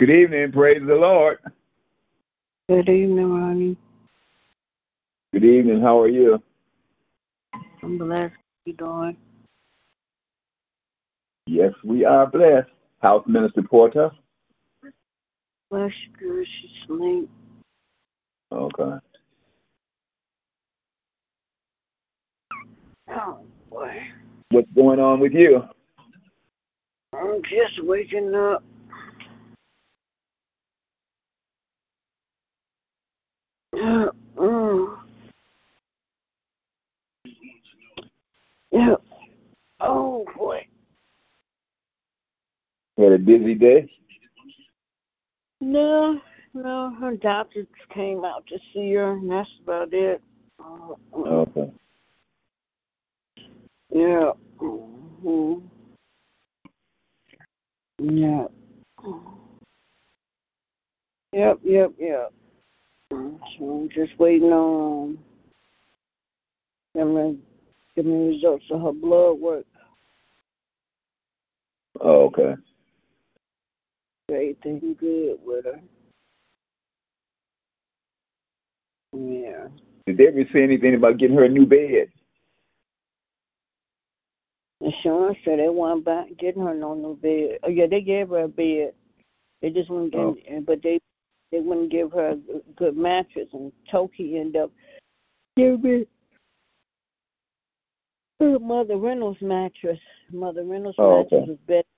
Good evening. Praise the Lord. Good evening, Ronnie. Good evening. How are you? I'm blessed. How you doing? Yes, we are blessed. House Minister Porter. Bless good. She sleep. Okay. Oh boy. What's going on with you? I'm just waking up. Mm. Yeah. Oh boy. Had a busy day? No, no. Her doctor came out to see her, and that's about it. Okay. Yeah. hmm Yeah. Yep, yep, yep. So I'm just waiting on them to give me results of her blood work. Oh, okay. Everything good with her. Yeah. Did they ever say anything about getting her a new bed? Insurance said they weren't back getting her no new bed. Oh yeah, they gave her a bed. They just wouldn't give, Oh. but they they wouldn't give her a good mattress, and Toki ended up giving her Mother Reynolds mattress. Mother Reynolds Oh, mattress okay. was better.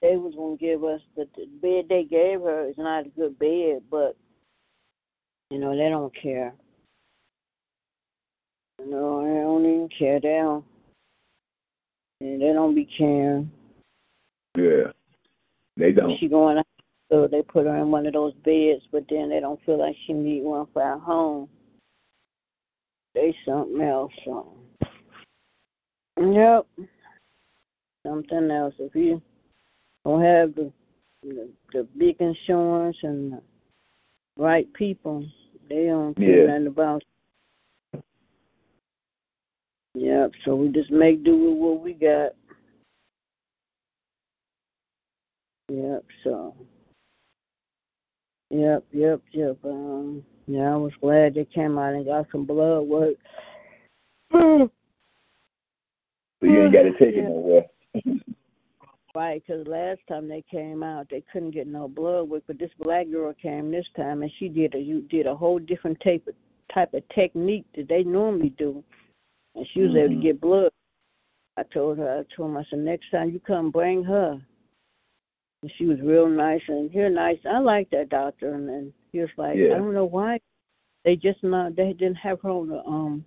They was gonna give us, but the bed they gave her is not a good bed. But you know they don't care. No, they don't even care. They don't. And they don't be caring. Yeah. They don't. She going out, so they put her in one of those beds, but then they don't feel like she need one for at home. They something else. So. Yep. Something else. If you don't have the the, the big insurance and the right people, they don't care Yeah. nothing about. Yep. So we just make do with what we got. Yep. So. Yep. Yep. Yep. Um. Yeah, I was glad they came out and got some blood work. So you ain't got to take Yeah. it nowhere. Right, because last time they came out, they couldn't get no blood work. But this black girl came this time, and she did a you did a whole different type of type of technique that they normally do, and she was able to Mhm. get blood. I told her, I told her, I said, next time you come, bring her. And she was real nice, and you're nice. I like that doctor, and then he was like, Yeah. I don't know why they just not they didn't have her on the um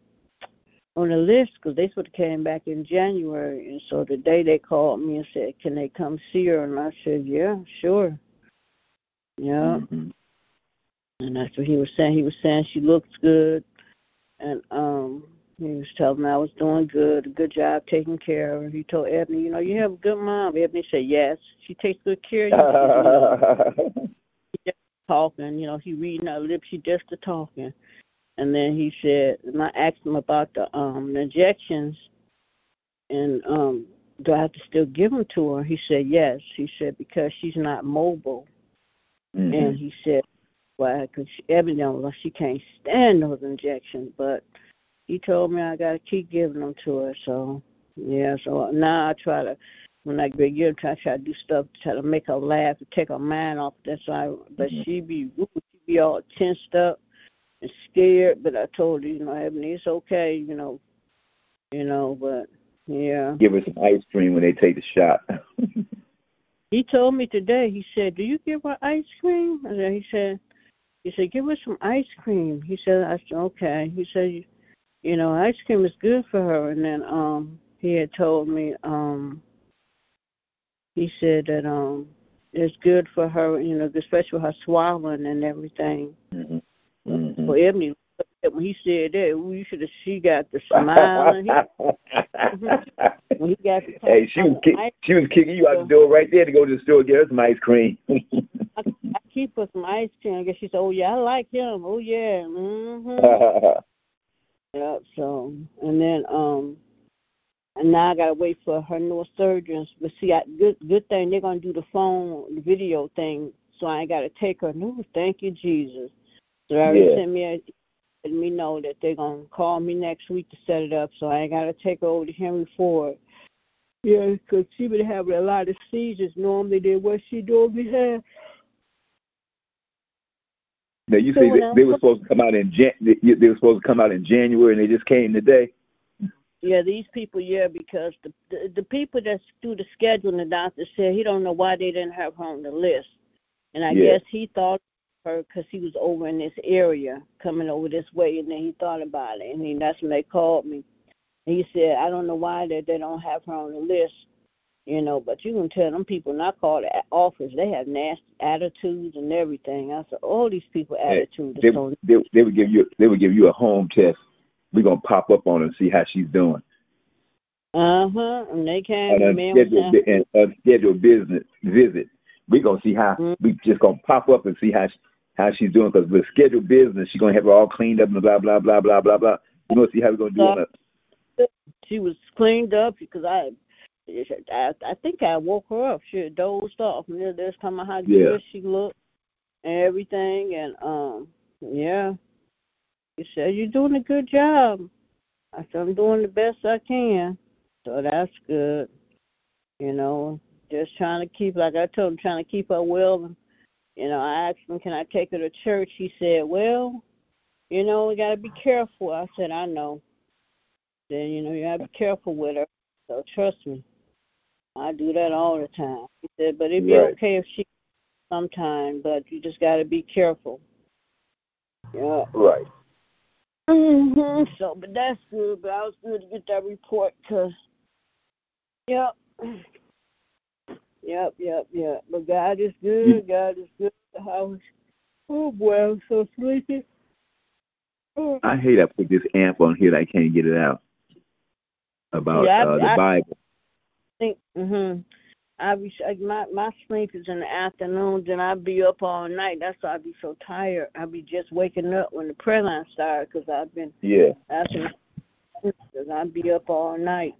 on the list because they sort of came back in January, and so the day they called me and said, "Can they come see her?" and I said, "Yeah, sure." Yeah, Mhm. and that's what he was saying. He was saying she looks good, and um, he was telling me I was doing good, a good job taking care of her. He told Ebony, "You know, you have a good mom." Ebony said, "Yes, she takes good care of you." "You know, talking, you know, he reading her lips, she just a talking. And then he said, and I asked him about the um injections, and um, do I have to still give them to her? He said yes. He said because she's not mobile, and Mhm. he said why? Because evidently she can't stand those injections. But he told me I got to keep giving them to her. So yeah, so now I try to when I get here, try try to do stuff, to try to make her laugh, to take her mind off. that why. But Mhm. she be she be all tensed up and scared. But I told her, you know, Ebony, it's okay, you know, you know. But yeah, Give her some ice cream when they take the shot. he told me today. He said, "Do you give her ice cream?" And then he said, "He said, give her some ice cream." He said, "I said okay." He said, "You know, ice cream is good for her." And then um, he had told me um, he said that um, it's good for her, you know, especially with her swallowing and everything. hmm hmm Well, Ebony, when he said that, ooh, you should have. She got the smile. he, when he got the hey, she was kick, she was kicking you out the door right there to go to the store and get her some ice cream. I, I keep her some ice cream. I guess she said, "Oh yeah, I like him. Oh yeah, mhm." yeah. So and then um, and now I gotta wait for her neurosurgeons. But see, I, good good thing they're gonna do the phone the video thing, so I ain't gotta take her. No, thank you, Jesus. So they already Yeah. sent me a let me know that they're gonna call me next week to set it up, so I ain't gotta take her over to Henry Ford. Yeah, because she been having a lot of seizures normally than what she normally has. Now you say when that they were supposed to come out in Jan- they they were supposed to come out in January and they just came today. Yeah, these people, yeah, because the the, the people that's do the scheduling, the doctor said he don't know why they didn't have her on the list, and I Yeah. guess he thought her because he was over in this area, coming over this way, and then he thought about it, and he, that's when they called me. And he said, I don't know why they they don't have her on the list, you know, but you can tell them people not called the office, they have nasty attitudes and everything. I said, all these people Hey, attitudes They, so they they would give you they would give you a home test. We're gonna pop up on her and see how she's doing. uh huh, and they came An and unscheduled saying, bi- unscheduled business visit. We're gonna see how Mhm. we just gonna pop up and see how she, how she's doing because with scheduled business she's gonna have her all cleaned up and blah blah blah blah blah blah. We're gonna see how we're gonna do on her. she was cleaned up because I, I, I think I woke her up. She had dozed off, and then there's talking about how Yeah. good she looked and everything, and um, yeah. She said you're doing a good job. I said I'm doing the best I can, so that's good. You know, just trying to keep, like I told him, trying to keep her well. And, you know, I asked him, can I take her to church? He said, well, you know, we got to be careful. I said, I know. Then, you know, you got to be careful with her. So trust me. I do that all the time. He said, but it'd be Right. okay if she sometime, but you just got to be careful. Yeah. Right. hmm So, but that's good. But I was good to get that report because, yep, yep, yep, yep. But God is good. God is good. I was, oh boy, I'm so sleepy. Oh. I hate I put this amp on here that I can't get it out about Yeah, uh, the I- Bible. Think mhm. I be my my sleep is in the afternoons and I be up all night. That's why I be so tired. I be just waking up when the prayer line started because I've been Yeah. because I be up all night.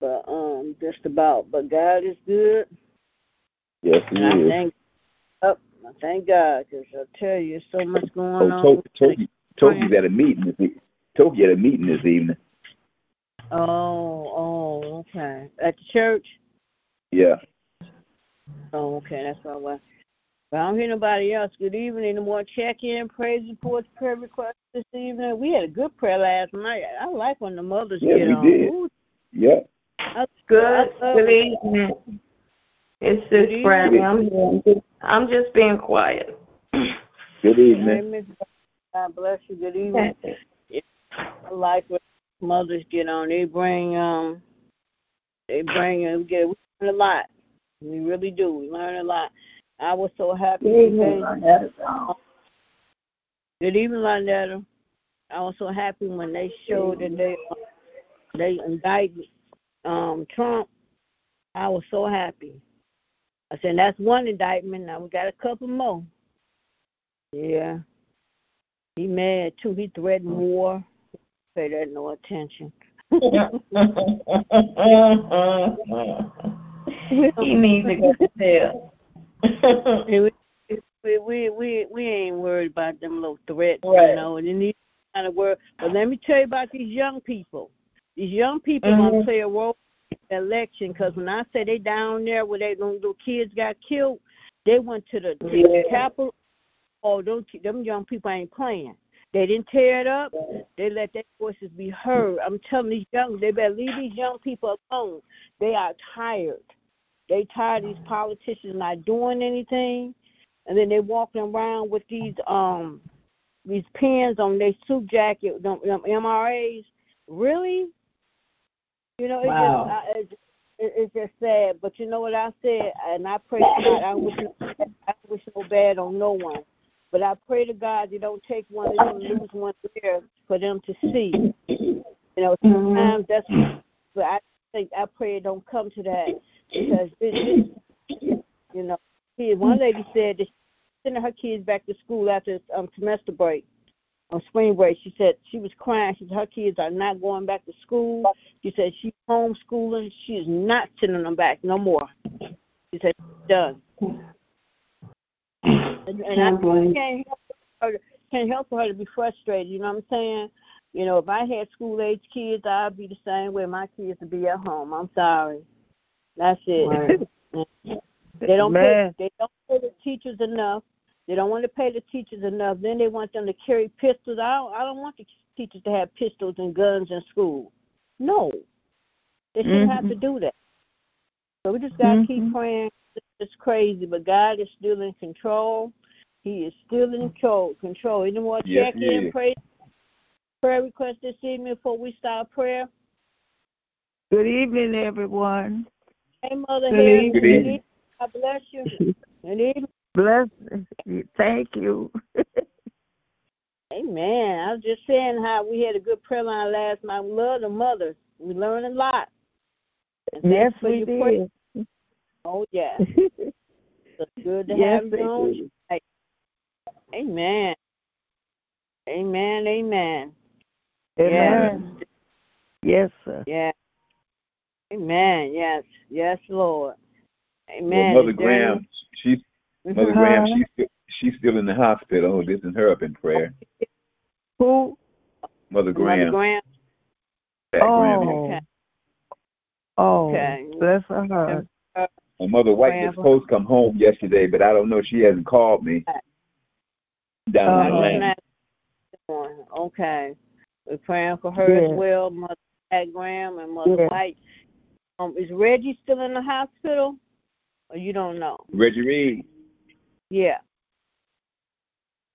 But um, just about. But God is good, Yes, and I thank up. I thank God because I tell you, so much Oh, going on. to- Toki, Toki's at a meeting this Toki at a meeting this evening. Oh, oh, okay. At the church. Yeah. Oh, okay, that's all right. But I don't hear nobody else. Good evening. Any more check-in, praise reports, prayer requests this evening? We had a good prayer last night. I like when the mothers Yeah, get we on. did. Ooh, Yeah. I, Good. I Good evening. It's Good Friday. I'm here. I'm just, being quiet. Good evening. Amen. God bless you. Good evening. I like when mothers get on. They bring um, they bring and get we learn a lot. We really do. We learn a lot. I was so happy today. Good evening, Lynetta. I was so happy when they showed that they they indicted um, Trump. I was so happy. I said that's one indictment. Now we got a couple more. Yeah, he mad too. He threatened war. Pay that no attention. he needs to go to jail. we, we we we ain't worried about them little threats, Right. you know. And then these kind of worry. But let me tell you about these young people. These young people Mhm. gonna play a role election. Because when I say they down there where they little kids got killed, they went to the, Yeah. the Capitol. Oh, don't them young people ain't playing. They didn't tear it up. They let their voices be heard. I'm telling these young, they better leave these young people alone. They are tired. They tired these politicians not doing anything, and then they walking around with these um these pins on their suit jacket, them, them MRAs. Really? You know, it's Wow. just I, it's, it- it's just sad. But you know what I said, and I pray God. I wish I wish no bad on no one. But I pray to God you don't take one of them lose one there for them to see. You know, sometimes that's but I think I pray it don't come to that because it, you know, one lady said that she's sending her kids back to school after um semester break. On spring break, she said she was crying. She said her kids are not going back to school. She said she's homeschooling. She is not sending them back no more. She said she's done. And, and I Can't blame- can't help her. Can't help for her to be frustrated. You know what I'm saying? You know, if I had school age kids, I'd be the same way. My kids would be at home. I'm sorry. That's it. Right. They don't pay. They don't pay the teachers enough. They don't want to pay the teachers enough. Then they want them to carry pistols. I don't. I don't want the teachers to have pistols and guns in school. No, they shouldn't have to do that. So we just gotta keep Mhm. praying. It's crazy, but God is still in control. He is still in control. Control. Any more Yes, check he in is. pray prayer request this evening before we start prayer? Good evening, everyone. Hey, Mother Good Harris. evening. Good evening. God bless you. Good evening. Bless. Thank you. Amen. I was just saying how we had a good prayer line last night. We love the mothers. We learned a lot. And yes, we did. prayer. Oh yeah. It's good to yes, have you on. Did. Amen. Amen. Amen. Amen. Yes, sir. Yeah. Amen. Yes. Yes, Lord. Well, Amen. Mother Graham, she's mm-hmm. Mother. Graham, she's still, she's still in the hospital. This is her up in prayer. Who? Mother Mother Graham. Graham. Pat Graham. Oh. Okay. Oh, Okay. bless her heart. And Mother White Graham. was supposed to come home yesterday, but I don't know. She hasn't called me down in Uh-huh. Atlanta. Okay. We're praying for her Yeah. as well, Mother Pat Graham and Mother Yeah. White. Um, is Reggie still in the hospital? Or you don't know? Reggie Reed. Yeah.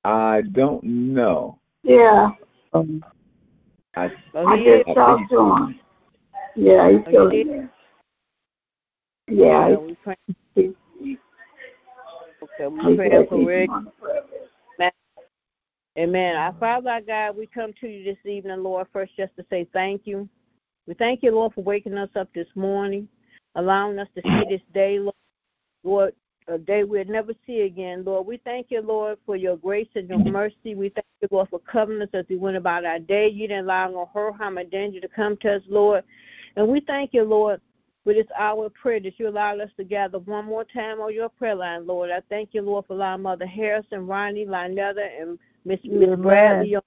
I don't know. Yeah, Um, I Well, I he just is. talked to him. Yeah, he's Oh, still you in did? there. Yeah, Yeah, we pray. he's, Okay, we he's pray for Reggie. Amen. Our Father, our God, we come to you this evening, Lord, first just to say thank you. We thank you, Lord, for waking us up this morning, allowing us to see this day, Lord, Lord a day we'll never see again, Lord. We thank you, Lord, for your grace and your mercy. We thank you, Lord, for covering us as we went about our day. You didn't allow no hurt, harm, or danger to come to us, Lord. And we thank you, Lord, for this hour of prayer that you allowed us to gather one more time on your prayer line, Lord. I thank you, Lord, for allowing Mother Harrison, Ronnie, Lynetta, and Miss Miss. Bradley.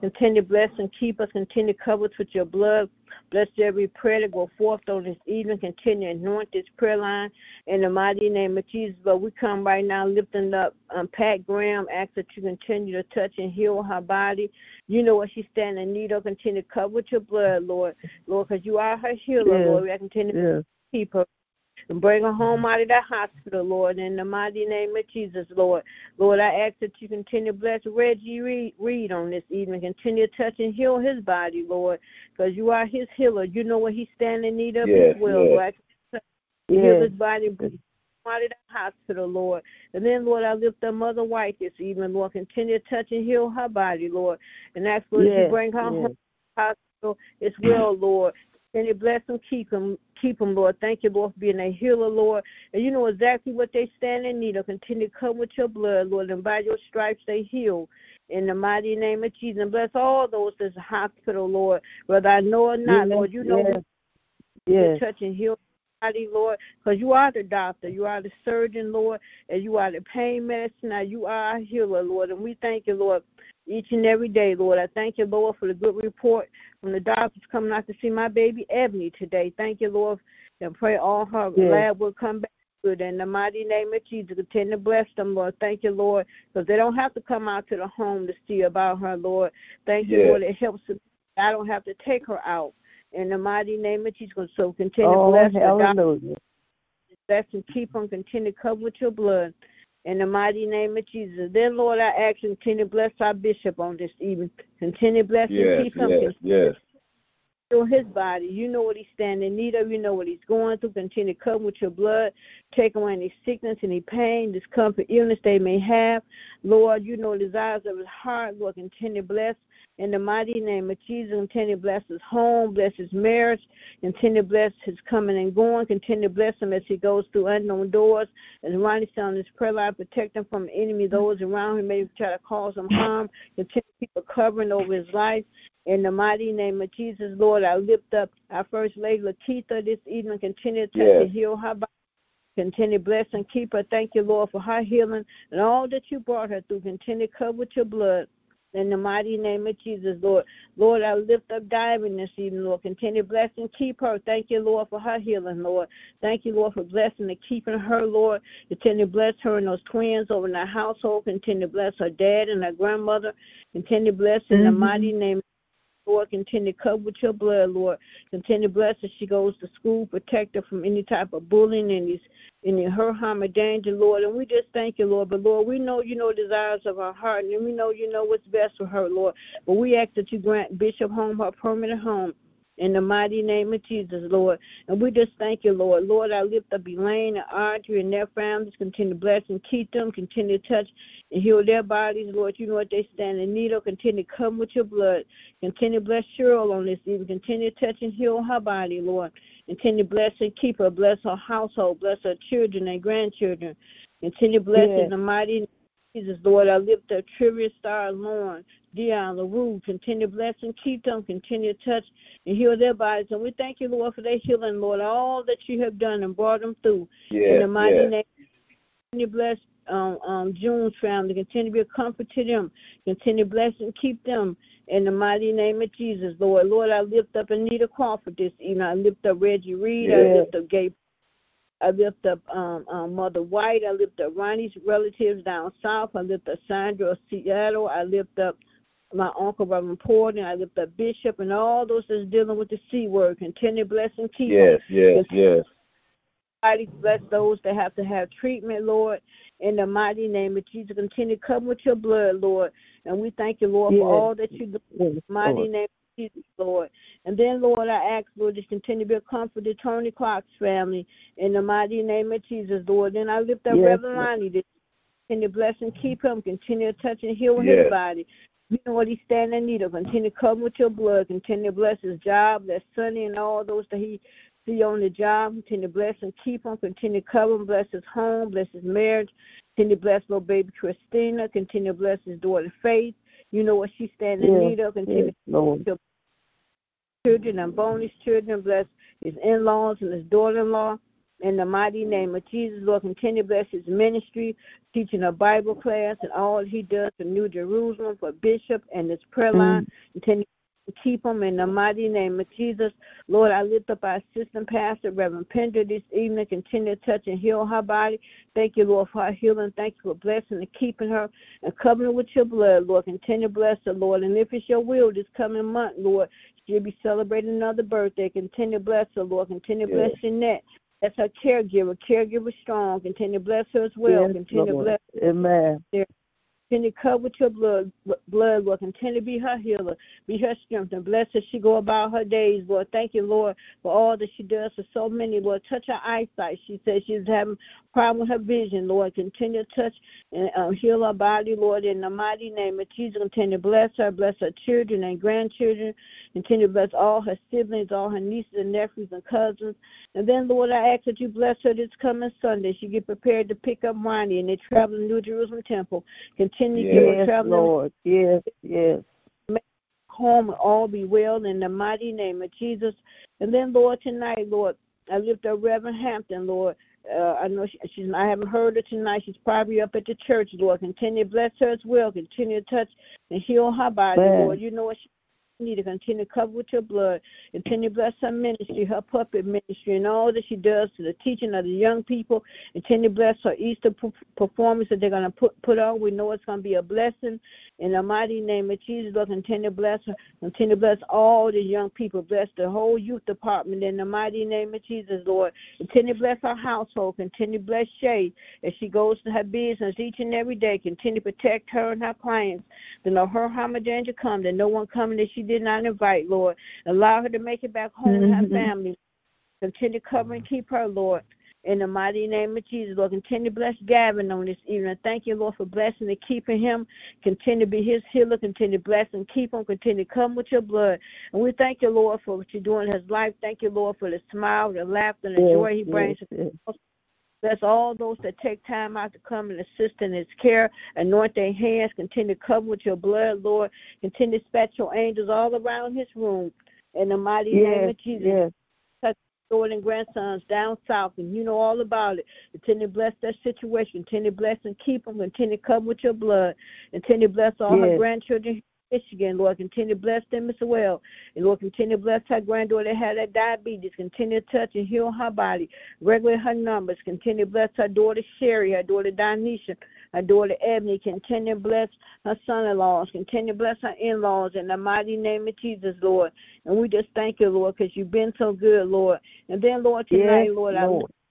Continue to bless and keep us. Continue to cover us with your blood. Bless every prayer to go forth on this evening. Continue to anoint this prayer line in the mighty name of Jesus. But we come right now lifting up um, Pat Graham. Ask that you continue to touch and heal her body. You know what she's standing in need of. Continue to cover with your blood, Lord. Lord, because you are her healer, Yes. Lord. We continue to yes. keep her and bring her home mm-hmm. out of that hospital, Lord, in the mighty name of Jesus, Lord. Lord, I ask that you continue to bless Reggie Reed, Reed on this evening. Continue to touch and heal his body, Lord, because you are his healer. You know what he's standing in need of Yes, as well, yes. Lord. Ask heal his body and out of that hospital, Lord. And then, Lord, I lift up Mother White this evening, Lord. Continue to touch and heal her body, Lord. And ask, Lord, that you bring her yes. home hospital as well, Lord. And you bless them, keep them, keep them, Lord. Thank you, Lord, for being a healer, Lord. And you know exactly what they stand in need of. Continue to come with your blood, Lord, and by your stripes they heal. In the mighty name of Jesus, and bless all those that's in hospital, Lord, whether I know or not, Yes, Lord. You know yes. Yes. touch and heal body, Lord, because you are the doctor, you are the surgeon, Lord, and you are the pain medicine. Now you are our healer, Lord, and we thank you, Lord, each and every day, Lord. I thank you, Lord, for the good report from the doctors coming out to see my baby Ebony today. Thank you, Lord, and pray all her Yes. lab will come back good. In the mighty name of Jesus, continue to bless them, Lord. Thank you, Lord, because they don't have to come out to the home to see about her, Lord. Thank you, Lord. It helps. them. I don't have to take her out. In the mighty name of Jesus, so continue to Oh, bless the doctor hallelujah. bless and keep them, continue to cover with your blood. In the mighty name of Jesus. Then, Lord, I ask you, continue to bless our bishop on this evening. Continue to bless and keep him. yes, Continue yes. Heal his body. You know what he's standing in need of. You know what he's going through. Continue to cover with your blood. Take away any sickness, any pain, discomfort, illness they may have. Lord, you know the desires of his heart. Lord, continue to bless. In the mighty name of Jesus, continue to bless his home, bless his marriage, continue to bless his coming and going, continue to bless him as he goes through unknown doors. As Ronnie said on his prayer line, protect him from enemy, those around him may try to cause him harm. Continue to keep a covering over his life. In the mighty name of Jesus, Lord, I lift up our First Lady Lakeitha this evening. Continue to touch Yes. and heal her body. Continue to bless and keep her. Thank you, Lord, for her healing and all that you brought her through. Continue to cover with your blood. In the mighty name of Jesus, Lord. Lord, I lift up Diamond this evening, Lord. Continue to bless and keep her. Thank you, Lord, for her healing, Lord. Thank you, Lord, for blessing and keeping her, Lord. Continue to bless her and those twins over in her household. Continue to bless her dad and her grandmother. Continue to bless in the Mhm. mighty name Lord, continue to cover with your blood, Lord. Continue to bless as she goes to school, protect her from any type of bullying and any her harm or danger, Lord. And we just thank you, Lord. But Lord, we know you know the desires of our heart, and we know you know what's best for her, Lord. But we ask that you grant Bishop home her permanent home. In the mighty name of Jesus, Lord. And we just thank you, Lord. Lord, I lift up Elaine and Audrey and their families. Continue to bless and keep them. Continue to touch and heal their bodies, Lord. You know what they stand in need of. Continue to come with your blood. Continue to bless Cheryl on this evening. Continue to touch and heal her body, Lord. Continue to bless and keep her. Bless her household. Bless her children and grandchildren. Continue to bless Yes. in the mighty Jesus, Lord. I lift up Trivia Star, Lauren, Dion, LaRue. Continue to bless and keep them. Continue to touch and heal their bodies. And we thank you, Lord, for their healing, Lord, all that you have done and brought them through. in the mighty yes. name, continue to bless um, um, June's family. Continue to be a comfort to them. Continue to bless and keep them in the mighty name of Jesus, Lord. Lord, I lift up Anita Crawford this evening. I lift up Reggie Reed. I lift up Gabe. I lift up um, um, Mother White. I lift up Ronnie's relatives down south. I lift up Sandra of Seattle. I lift up my uncle Reverend Porter. I lift up Bishop and all those that's dealing with the C word. Continue to bless and keep them. Yes, yes, yes. Mighty bless those that have to have treatment, Lord. In the mighty name of Jesus, continue to come with your blood, Lord. And we thank you, Lord, Yes. for all that you do. In the mighty Lord. name of Jesus, Lord. And then, Lord, I ask, Lord, to continue to be a comfort to Tony Clark's family. In the mighty name of Jesus, Lord. Then I lift up Yes, Reverend. Lonnie. to Continue to bless and keep him. Continue to touch and heal Yes. his body. You know what he's standing in need of. Continue to come with your blood. Continue to bless his job, bless Sonny and all those that he see on the job. Continue to bless and keep him. Continue to cover him. Bless his home. Bless his marriage. Continue to bless little baby Christina. Continue to bless his daughter Faith. You know what she's standing in need of. Continue Yes, Lord. Children and bonus children. Bless his in laws and his daughter in law. In the mighty name of Jesus, Lord, continue to bless his ministry, teaching a Bible class and all he does for New Jerusalem, for Bishop and his prayer line. Mm. Continue to keep him in the mighty name of Jesus. Lord, I lift up our assistant pastor, Reverend Pender, this evening. Continue to touch and heal her body. Thank you, Lord, for her healing. Thank you for blessing and keeping her and covering with your blood, Lord. Continue to bless her, Lord. And if it's your will this coming month, Lord, she'll be celebrating another birthday. Continue to bless her, Lord. Continue to bless Yes. Jeanette. That's her caregiver. Caregiver strong. Continue to bless her as well. Yes, Continue to bless Amen. Continue to cover with your blood, blood, Lord. Continue to be her healer, be her strength, and bless as she go about her days, Lord. Thank you, Lord, for all that she does for so many, Lord. Touch her eyesight. She says she's having problem with her vision, Lord. Continue to touch and um, heal her body, Lord, in the mighty name of Jesus. Continue to bless her, bless her children and grandchildren. Continue to bless all her siblings, all her nieces and nephews and cousins. And then, Lord, I ask that you bless her this coming Sunday. She get prepared to pick up Ronnie, and they travel to New Jerusalem Temple. Continue to give her Yes, Lord. Yes, yes. May home all be well in the mighty name of Jesus. And then, Lord, tonight, Lord, I lift up Reverend Hampton, Lord. Uh, I know she, she's. I haven't heard her tonight. She's probably up at the church, Lord. Continue to bless her as well. Continue to touch and heal her body, Lord. You know what she need to continue to cover with your blood. Continue to bless her ministry, her puppet ministry, and all that she does to the teaching of the young people. Continue to bless her Easter performance that they're going to put, put on. We know it's going to be a blessing. In the mighty name of Jesus, Lord, continue to bless her. Continue to bless all the young people. Bless the whole youth department in the mighty name of Jesus, Lord. Continue to bless her household. Continue to bless Shay as she goes to her business each and every day. Continue to protect her and her clients. To know her harm or danger come, that no one coming that she did not invite, Lord. Allow her to make it back home mm-hmm. to her family. Continue to cover and keep her, Lord. In the mighty name of Jesus, Lord, continue to bless Gavin on this evening. Thank you, Lord, for blessing and keeping him. Continue to be his healer. Continue to bless and keep him. Continue to come with your blood. And we thank you, Lord, for what you're doing in his life. Thank you, Lord, for the smile, the laughter, and the yes, joy he brings. Yes, yes. Bless all those that take time out to come and assist in his care. Anoint their hands. Continue to cover with your blood, Lord. Continue to dispatch your angels all around his room. In the mighty yes, name of Jesus. Yes. Touch Lord and grandsons down south, and you know all about it. Continue to bless that situation. Continue to bless and keep them. Continue to cover with your blood. Continue to bless all yes. her grandchildren Michigan. Lord, continue to bless them as well. And Lord, continue to bless her granddaughter that had that diabetes. Continue to touch and heal her body. Regulate her numbers. Continue to bless her daughter Sherry, her daughter Donisha, her daughter Ebony. Continue to bless her son-in-laws. Continue to bless her in-laws in the mighty name of Jesus, Lord. And we just thank you, Lord, because you've been so good, Lord. And then, Lord, tonight, yes, Lord, Lord. I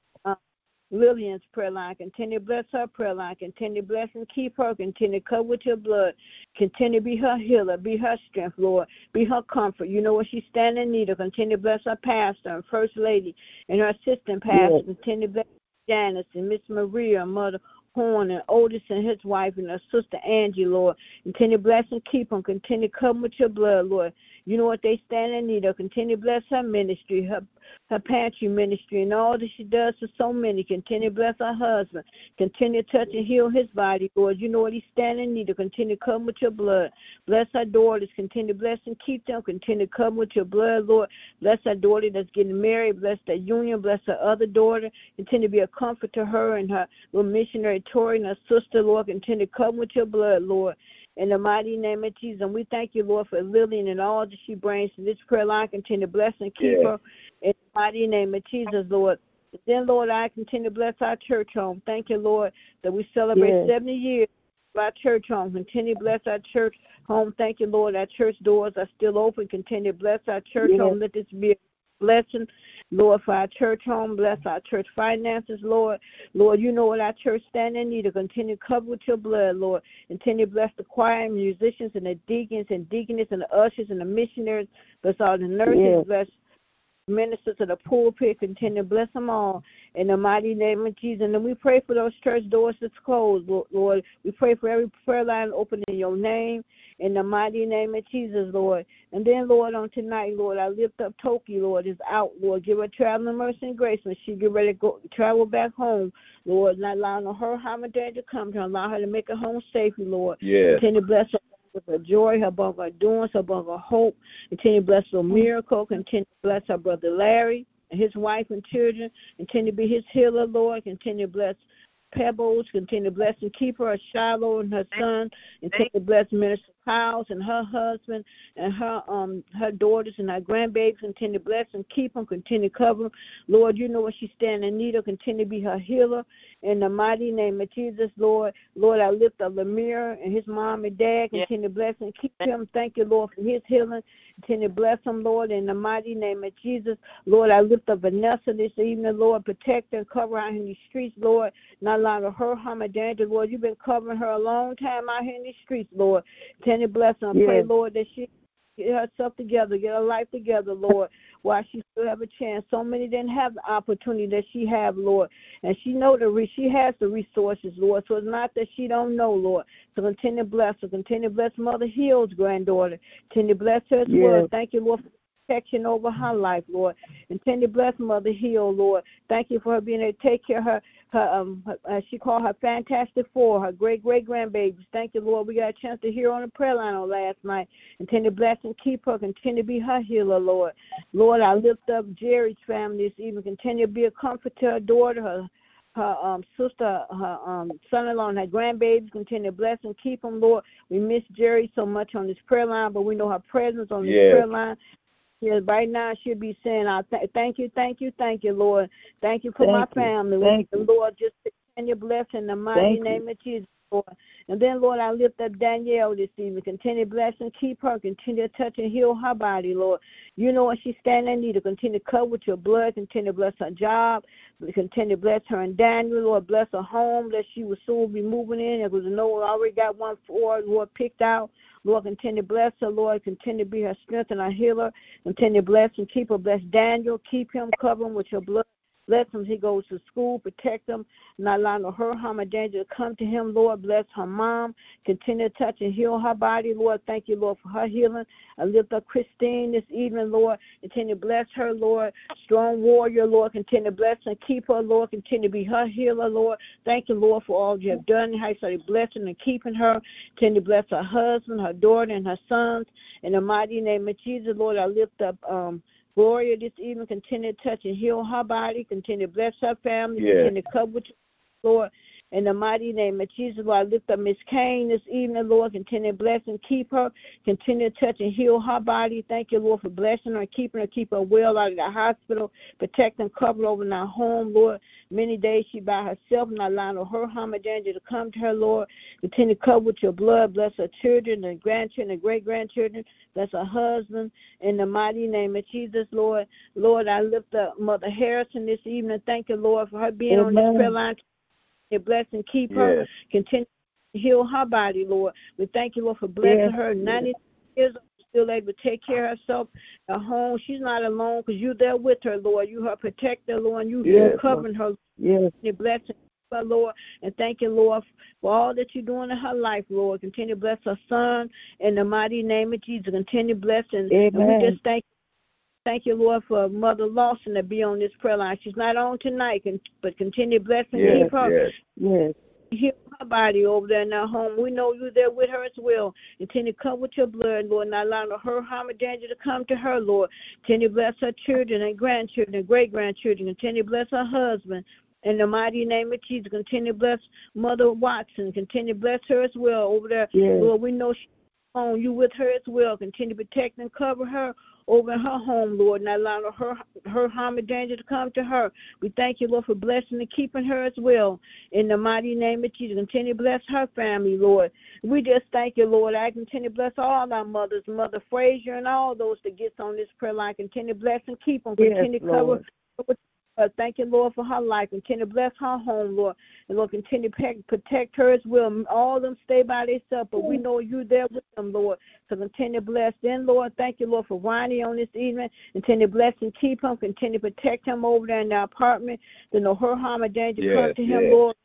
Lillian's prayer line. Continue to bless her prayer line. Continue to bless and keep her. Continue to cover with your blood. Continue to be her healer. Be her strength, Lord. Be her comfort. You know what she's standing in need of. Continue to bless her pastor and first lady and her assistant pastor. Yes. Continue to bless Janice and Miss Maria, Mother Horn and Otis and his wife and her sister Angie, Lord. Continue to bless and keep them. Continue to come with your blood, Lord. You know what they stand in need of. Continue to bless her ministry, her her pantry ministry, and all that she does for so many. Continue to bless her husband. Continue to touch and heal his body, Lord. You know what he's standing in need of. Continue to come with your blood. Bless her daughters. Continue to bless and keep them. Continue to come with your blood, Lord. Bless her daughter that's getting married. Bless that union. Bless her other daughter. Continue to be a comfort to her and her little missionary Tori and her sister, Lord. Continue to come with your blood, Lord in the mighty name of Jesus. And we thank you, Lord, for Lillian and all that she brings to this prayer line. Continue to bless and keep yeah. her in the mighty name of Jesus, Lord. Then, Lord, I continue to bless our church home. Thank you, Lord, that we celebrate yeah. 70 years of our church home. Continue to bless our church home. Thank you, Lord. Our church doors are still open. Continue to bless our church yeah. home. Let this be a blessing, Lord, for our church home. Bless our church finances, Lord. Lord, you know what our church stand in need of. Continue to cover with your blood, Lord. Continue to bless the choir and musicians and the deacons and deaconess and the ushers and the missionaries. Bless all the nurses. Yes. Bless ministers of the pulpit. Continue to bless them all in the mighty name of Jesus. And we pray for those church doors that's closed, Lord. We pray for every prayer line open in your name in the mighty name of Jesus, Lord. And then, Lord, on tonight, Lord, I lift up Toki, Lord, is out, Lord. Give her traveling mercy and grace when she get ready to go travel back home, Lord. Not allowing her harm and danger to come to allow her to make it home safely, Lord. Yeah. Continue to bless her with her joy, her above her doings, above her hope. Continue to bless her miracle. Continue to bless her brother Larry and his wife and children. Continue to be his healer, Lord. Continue to bless Pebbles. Continue to bless and keep her, Shiloh and her son. Continue to bless Minister Piles and her husband and her um her daughters and her grandbabies. Continue to bless and keep them. Continue to cover them. Lord, you know what she's standing in need of. Continue to be her healer. In the mighty name of Jesus, Lord. Lord, I lift up Lemire and his mom and dad. Continue to bless and keep him. Thank you, Lord, for his healing. Continue to bless him, Lord, in the mighty name of Jesus. Lord, I lift up Vanessa this evening, Lord. Protect and cover her in the streets, Lord. Not allowing her harm or danger, Lord. You've been covering her a long time out here in the streets, Lord. Continue to bless her. Yes. Pray, Lord, that she get herself together, get her life together, Lord, while she still have a chance. So many didn't have the opportunity that she have, Lord. And she know the re- she has the resources, Lord. So it's not that she don't know, Lord. So continue to bless her. Continue to bless Mother Hill's granddaughter. Continue to bless her as yes. well. Thank you, Lord, for protection over her life, Lord. Continue to bless Mother Hill, Lord. Thank you for her being able to take care of her, her um, her, uh, she called her Fantastic Four, her great great grandbabies. Thank you, Lord. We got a chance to hear on the prayer line on last night. Continue to bless and keep her. Continue to be her healer, Lord. Lord, I lift up Jerry's family this evening. Continue to be a comfort to her daughter, her her um, sister, her um, son-in-law, and her grandbabies. Continue to bless and keep them, Lord. We miss Jerry so much on this prayer line, but we know her presence on this Yes. prayer line. Yeah, right now she'll be saying, "I th- thank you, thank you, thank you, Lord. Thank you for my you. family. Thank you. Lord, just continue to bless in the mighty Thank you. name of Jesus, Lord. And then, Lord, I lift up Danielle this evening. Continue to bless keep her. Continue to touch and heal her body, Lord. You know what she's standing in need to Continue to cover with your blood. Continue to bless her job. Continue to bless her and Daniel, Lord. Bless her home that she will soon be moving in. Because I know we already got one for Lord picked out. Lord, continue to bless her, Lord. Continue to be her strength and her healer. Continue to bless and keep her. Bless Daniel. Keep him, cover him with your blood. Bless him he goes to school. Protect him. Not allow hurt, harm, or danger to come to him, Lord. Bless her mom. Continue to touch and heal her body, Lord. Thank you, Lord, for her healing. I lift up Christine this evening, Lord. Continue to bless her, Lord. Strong warrior, Lord. Continue to bless and keep her, Lord. Continue to be her healer, Lord. Thank you, Lord, for all you have done. How you started blessing and keeping her. Continue to bless her husband, her daughter, and her sons. In the mighty name of Jesus, Lord, I lift up um Gloria this evening. Continue to touch and heal her body. Continue to bless her family. Yes. Continue to cover with you, Lord. In the mighty name of Jesus, Lord, I lift up Miss Kane this evening, Lord. Continue to bless and keep her. Continue to touch and heal her body. Thank you, Lord, for blessing her, and keeping her, keep her well out of the hospital. Protect and cover over in our home, Lord. Many days she by herself, not allowing no her harm or danger to come to her, Lord. Continue to cover with your blood. Bless her children and grandchildren and great grandchildren. Bless her husband. In the mighty name of Jesus, Lord. Lord, I lift up Mother Harrison this evening. Thank you, Lord, for her being on this Amen. prayer line. You bless and keep her. Yes. Continue to heal her body, Lord. We thank you, Lord, for blessing Yes. her. 90 years old, still able to take care of herself at home. She's not alone because you're there with her, Lord. You her protector, Lord. And you Yes, covering her. Yes. You blessing her, Lord. And thank you, Lord, for all that you're doing in her life, Lord. Continue to bless her son in the mighty name of Jesus. Continue blessing. And we Amen. just thank Thank you, Lord, for Mother Lawson to be on this prayer line. She's not on tonight, but continue blessing Yes. keep her Yes. Yes. heal her body over there in our home. We know you're there with her as well. Continue to come with your blood, Lord, not allowing her harm or danger to come to her, Lord. Continue to bless her children and grandchildren and great grandchildren. Continue to bless her husband. In the mighty name of Jesus, continue to bless Mother Watson. Continue to bless her as well over there. Yes. Lord, we know she's on you with her as well. Continue to protect and cover her over in her home, Lord, not allowing her her harm and danger to come to her. We thank you, Lord, for blessing and keeping her as well. In the mighty name of Jesus, continue to bless her family, Lord. We just thank you, Lord. I continue to bless all our mothers, Mother Frazier, and all those that gets on this prayer line. Continue to bless and keep them. Yes, Continue to cover Lord. Uh, thank you, Lord, for her life. Continue to bless her home, Lord. And Lord, continue to protect her as well. All of them stay by themselves, but we know you're there with them, Lord. So continue to bless them, Lord. Thank you, Lord, for Ronnie on this evening. Continue to bless and keep him. Continue to protect him over there in the apartment. To know her harm or danger come to him, yes. Lord.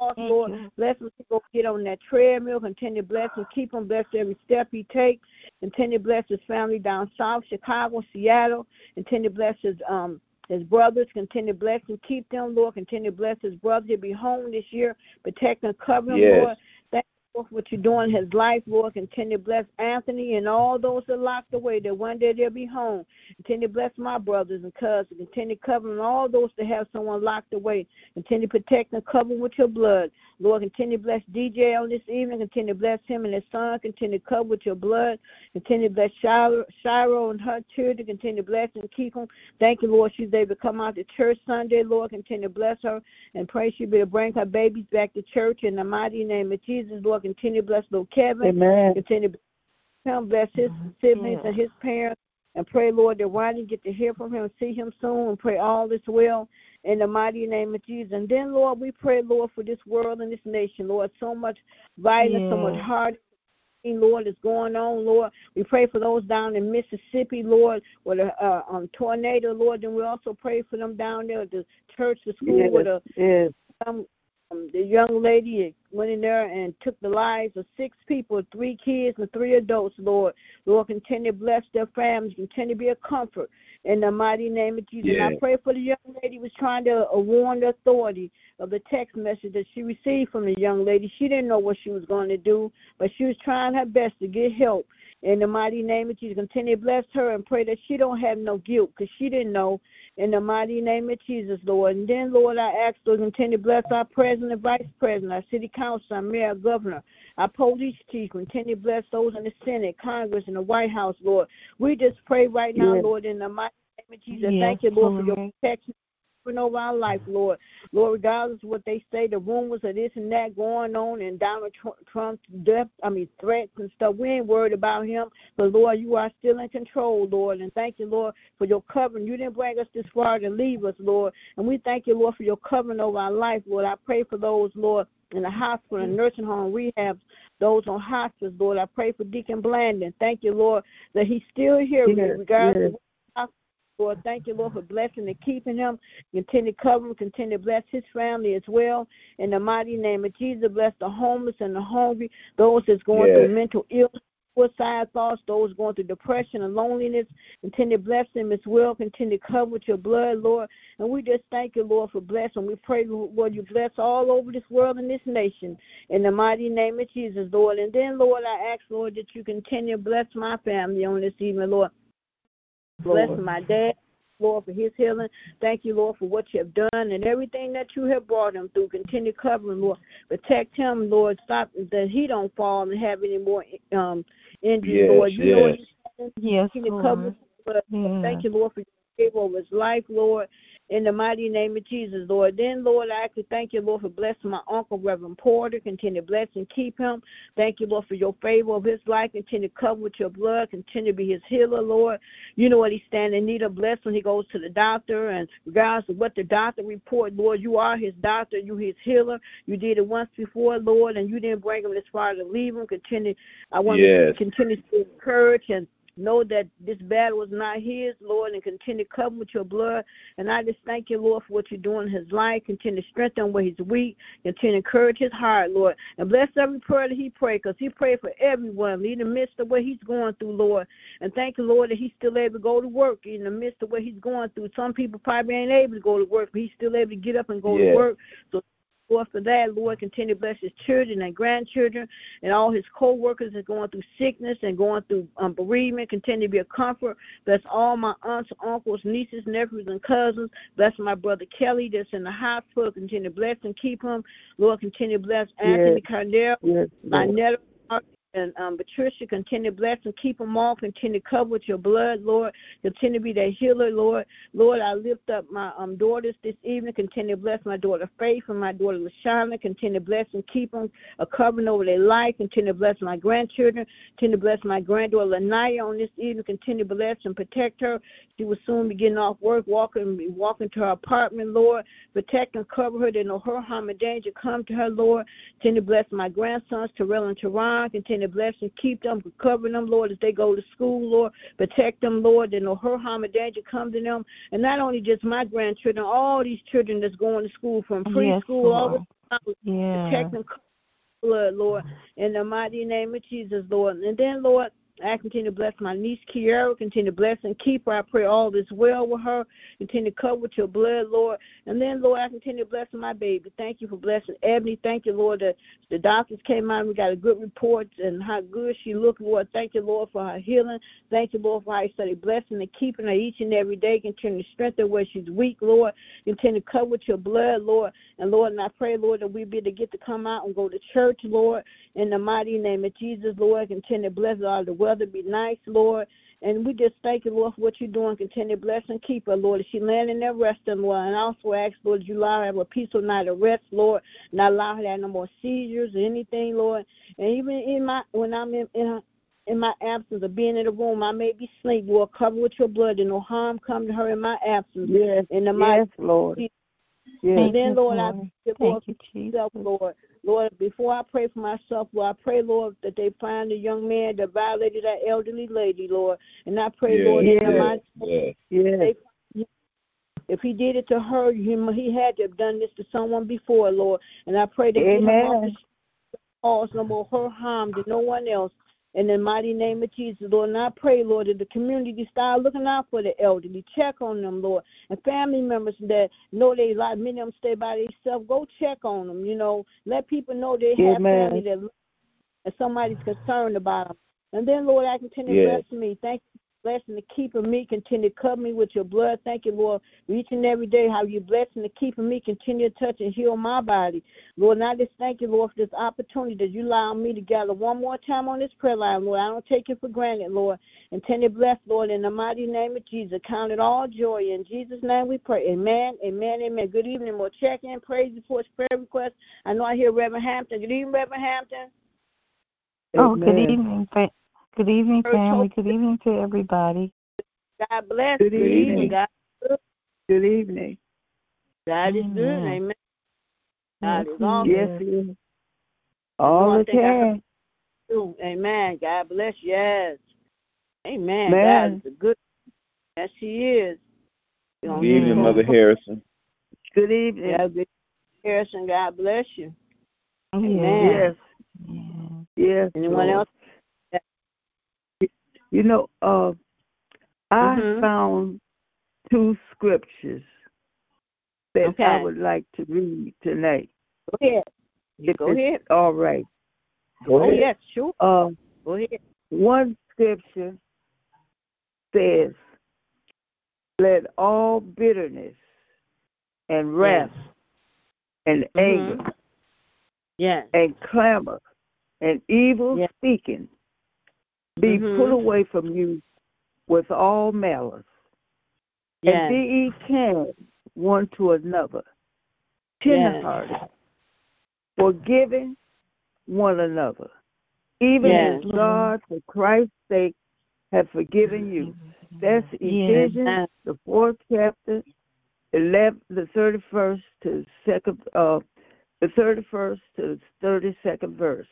Lord, Thank Lord, bless him to go get on that treadmill. Continue to bless and keep him. Bless every step he takes. Continue to bless his family down south, Chicago, Seattle. Continue to bless his um his brothers. Continue to bless and keep them, Lord. Continue to bless his brother to be home this year. Protect and cover him, Yes. Lord. For what you're doing in his life, Lord. Continue to bless Anthony and all those that locked away, that one day they'll be home. Continue to bless my brothers and cousins. Continue covering all those that have someone locked away. Continue to protect and cover with your blood. Lord, continue to bless DJ on this evening. Continue to bless him and his son. Continue to cover with your blood. Continue to bless Shiro, Shiro and her children. Continue to bless and keep them. Thank you, Lord. She's able to come out to church Sunday, Lord. Continue to bless her and pray she be to bring her babies back to church in the mighty name of Jesus, Lord. Continue to bless little Kevin. Amen. Continue to bless him, bless his siblings and his parents. And pray, Lord, that Ronnie get to hear from him, see him soon, and pray all is well in the mighty name of Jesus. And then, Lord, we pray, Lord, for this world and this nation, Lord. So much violence, so much Yes. hard Lord, is going on, Lord. We pray for those down in Mississippi, Lord, with a uh, um, tornado, Lord. And we also pray for them down there at the church, the school, Yes. with a Yes. um, um, the young lady went in there and took the lives of six people, three kids and three adults, Lord. Lord, continue to bless their families, continue to be a comfort in the mighty name of Jesus. Yeah. And I pray for the young lady who was trying to uh, warn the authority of the text message that she received from the young lady. She didn't know what she was going to do, but she was trying her best to get help. In the mighty name of Jesus, continue to bless her and pray that she don't have no guilt because she didn't know. In the mighty name of Jesus, Lord. And then, Lord, I ask, Lord, continue to bless our president and vice president, our city council, our mayor, governor, our police chief. Continue to bless those in the Senate, Congress, and the White House, Lord. We just pray right now, Yes. Lord, in the mighty name of Jesus. Yes, Thank you, Lord, for your protection over our life, Lord. Lord, regardless of what they say, the rumors of this and that going on and Donald Trump's death, I mean, threats and stuff, we ain't worried about him. But, Lord, you are still in control, Lord. And thank you, Lord, for your covering. You didn't bring us this far to leave us, Lord. And we thank you, Lord, for your covering over our life, Lord. I pray for those, Lord, in the hospital and nursing home rehab, those on hospice, Lord. I pray for Deacon Blandon. Thank you, Lord, that he's still here, Yes, regardless yes. Lord, thank you, Lord, for blessing and keeping him. Continue to cover him. Continue to bless his family as well. In the mighty name of Jesus, bless the homeless and the hungry, those that's going Yes. through mental illness, suicide thoughts, those going through depression and loneliness. Continue to bless them as well. Continue to cover with your blood, Lord. And we just thank you, Lord, for blessing. We pray, Lord, you bless all over this world and this nation. In the mighty name of Jesus, Lord. And then, Lord, I ask, Lord, that you continue to bless my family on this evening, Lord. Bless Lord. my dad, Lord, for his healing. Thank you, Lord, for what you have done and everything that you have brought him through. Continue covering, Lord. Protect him, Lord. Stop that he don't fall and have any more um injuries, Yes, Lord. You know yes. what Yes, Continue cover Lord. but Yeah. thank you, Lord, for your favor over his life, Lord, in the mighty name of Jesus, Lord. Then, Lord, I actually thank you, Lord, for blessing my uncle, Reverend Porter. Continue to bless and keep him. Thank you, Lord, for your favor of his life. Continue to cover with your blood. Continue to be his healer, Lord. You know what he's standing in need of. Bless when he goes to the doctor. And regardless of what the doctor report, Lord, you are his doctor. You his healer. You did it once before, Lord, and you didn't bring him this far to leave him. Continue. I want Yes. to continue to encourage and know that this battle was not his, Lord, and continue to cover with your blood. And I just thank you, Lord, for what you're doing in his life. Continue to strengthen where he's weak. Continue to encourage his heart, Lord. And bless every prayer that he prayed, because he prayed for everyone in the midst of what he's going through, Lord. And thank you, Lord, that he's still able to go to work in the midst of what he's going through. Some people probably ain't able to go to work, but he's still able to get up and go Yes. to work. So Lord, for that, Lord, continue to bless his children and grandchildren and all his co-workers that are going through sickness and going through um, bereavement. Continue to be a comfort. Bless all my aunts, uncles, nieces, nephews, and cousins. Bless my brother Kelly that's in the hospital. Continue to bless and keep him. Lord, continue to bless Anthony Carnell, Yes, my Lord. And um, Patricia, continue to bless and keep them all. Continue to cover with your blood, Lord. Continue to be their healer, Lord. Lord, I lift up my um, daughters this evening. Continue to bless my daughter Faith and my daughter Lashana. Continue to bless and keep them a covering over their life. Continue to bless my grandchildren. Continue to bless my granddaughter Lanaya on this evening. Continue to bless and protect her. She will soon be getting off work, walking walking to her apartment, Lord. Protect and cover her. That no her harm and danger come to her, Lord. Continue to bless my grandsons, Terrell and Teron. Continue to bless and keep them, covering them, Lord, as they go to school, Lord. Protect them, Lord, that no hurt, harm, or danger come to them. And not only just my grandchildren, all these children that's going to school from Yes, preschool all the Lord. Yeah. protect them, cover blood, Lord, in the mighty name of Jesus, Lord. And then, Lord, I continue to bless my niece Kiara. Continue to bless and keep her. I pray all is well with her. Continue to cover with your blood, Lord. And then, Lord, I continue to bless my baby. Thank you for blessing Ebony. Thank you, Lord, that the doctors came out and we got a good report and how good she looked, Lord. Thank you, Lord, for her healing. Thank you, Lord, for how you started blessing and keeping her each and every day. Continue to strengthen where she's weak, Lord. Continue to cover with your blood, Lord. And Lord, and I pray, Lord, that we be able to get to come out and go to church, Lord. In the mighty name of Jesus, Lord, continue to bless all the weather be nice, Lord. And we just thank you, Lord, for what you're doing. Continue to bless and keep her, Lord. As she land in there resting, Lord. And I also ask, Lord, you allow her to have a peaceful night of rest, Lord. Not allow her to have no more seizures or anything, Lord. And even in my when I'm in, in her in my absence of being in the room, I may be asleep, Lord. Cover with your blood, and no harm come to her in my absence. Yes, In the mighty yes, Lord. Yes. And then, yes, Lord, I thank you, Lord, Thank you, Jesus. Lord. Lord, before I pray for myself, Lord, I pray, Lord, that they find the young man that violated that elderly lady, Lord. And I pray, Yes, Lord, in the yes, mighty yes. Yes. they if he did it to her, he, he had to have done this to someone before, Lord. And I pray that get him off the Amen. cause no more hurt, harm to no one else. In the mighty name of Jesus, Lord, and I pray, Lord, that the community start looking out for the elderly, check on them, Lord, and family members that know they like many of them stay by themselves. Go check on them, you know, let people know they have Amen. family that and somebody's concerned about them. And then, Lord, I continue to Yes. bless me. Thank blessing to keeping me. Continue to cover me with your blood. Thank you, Lord, for each and every day how you blessing to keeping me. Continue to touch and heal my body. Lord, and I just thank you, Lord, for this opportunity that you allow me to gather one more time on this prayer line, Lord. I don't take it for granted, Lord. And continue to bless, Lord, in the mighty name of Jesus. Count it all joy. In Jesus' name we pray. Amen, amen, amen. Good evening. We'll check in, praise reports, prayer requests. I know I hear Reverend Hampton. Good evening, Reverend Hampton. Oh, Amen. good evening. Fa- Good evening, family. Good evening to everybody. God bless. Good Good evening. evening. God, Good evening. God is good. Amen. Amen. God Yes, is he awesome. Yes, it is. All the think time. Amen. God bless. Yes. Amen. Man. God is a good. Yes, He is. You know, Good evening. Mother Harrison. Good evening. Yeah, good. Harrison, God bless you. Yes. Amen. Yes. Yes. Anyone Lord. else? You know, uh, I Mhm. found two scriptures that I would like to read tonight. Go ahead. You If go ahead. All right. Go Oh ahead. yes, sure. Uh, Go ahead. one scripture says, "Let all bitterness and wrath and Mhm. anger Yes. and clamor and evil Yes. speaking be Mhm. put away from you with all malice. Yes. And be ye kind one to another, tenderhearted, forgiving one another, even Yes. as God, for Christ's sake, have forgiven you. That's Ephesians, the fourth chapter, 11, the 31st to second, uh, the 31st to 32nd verse.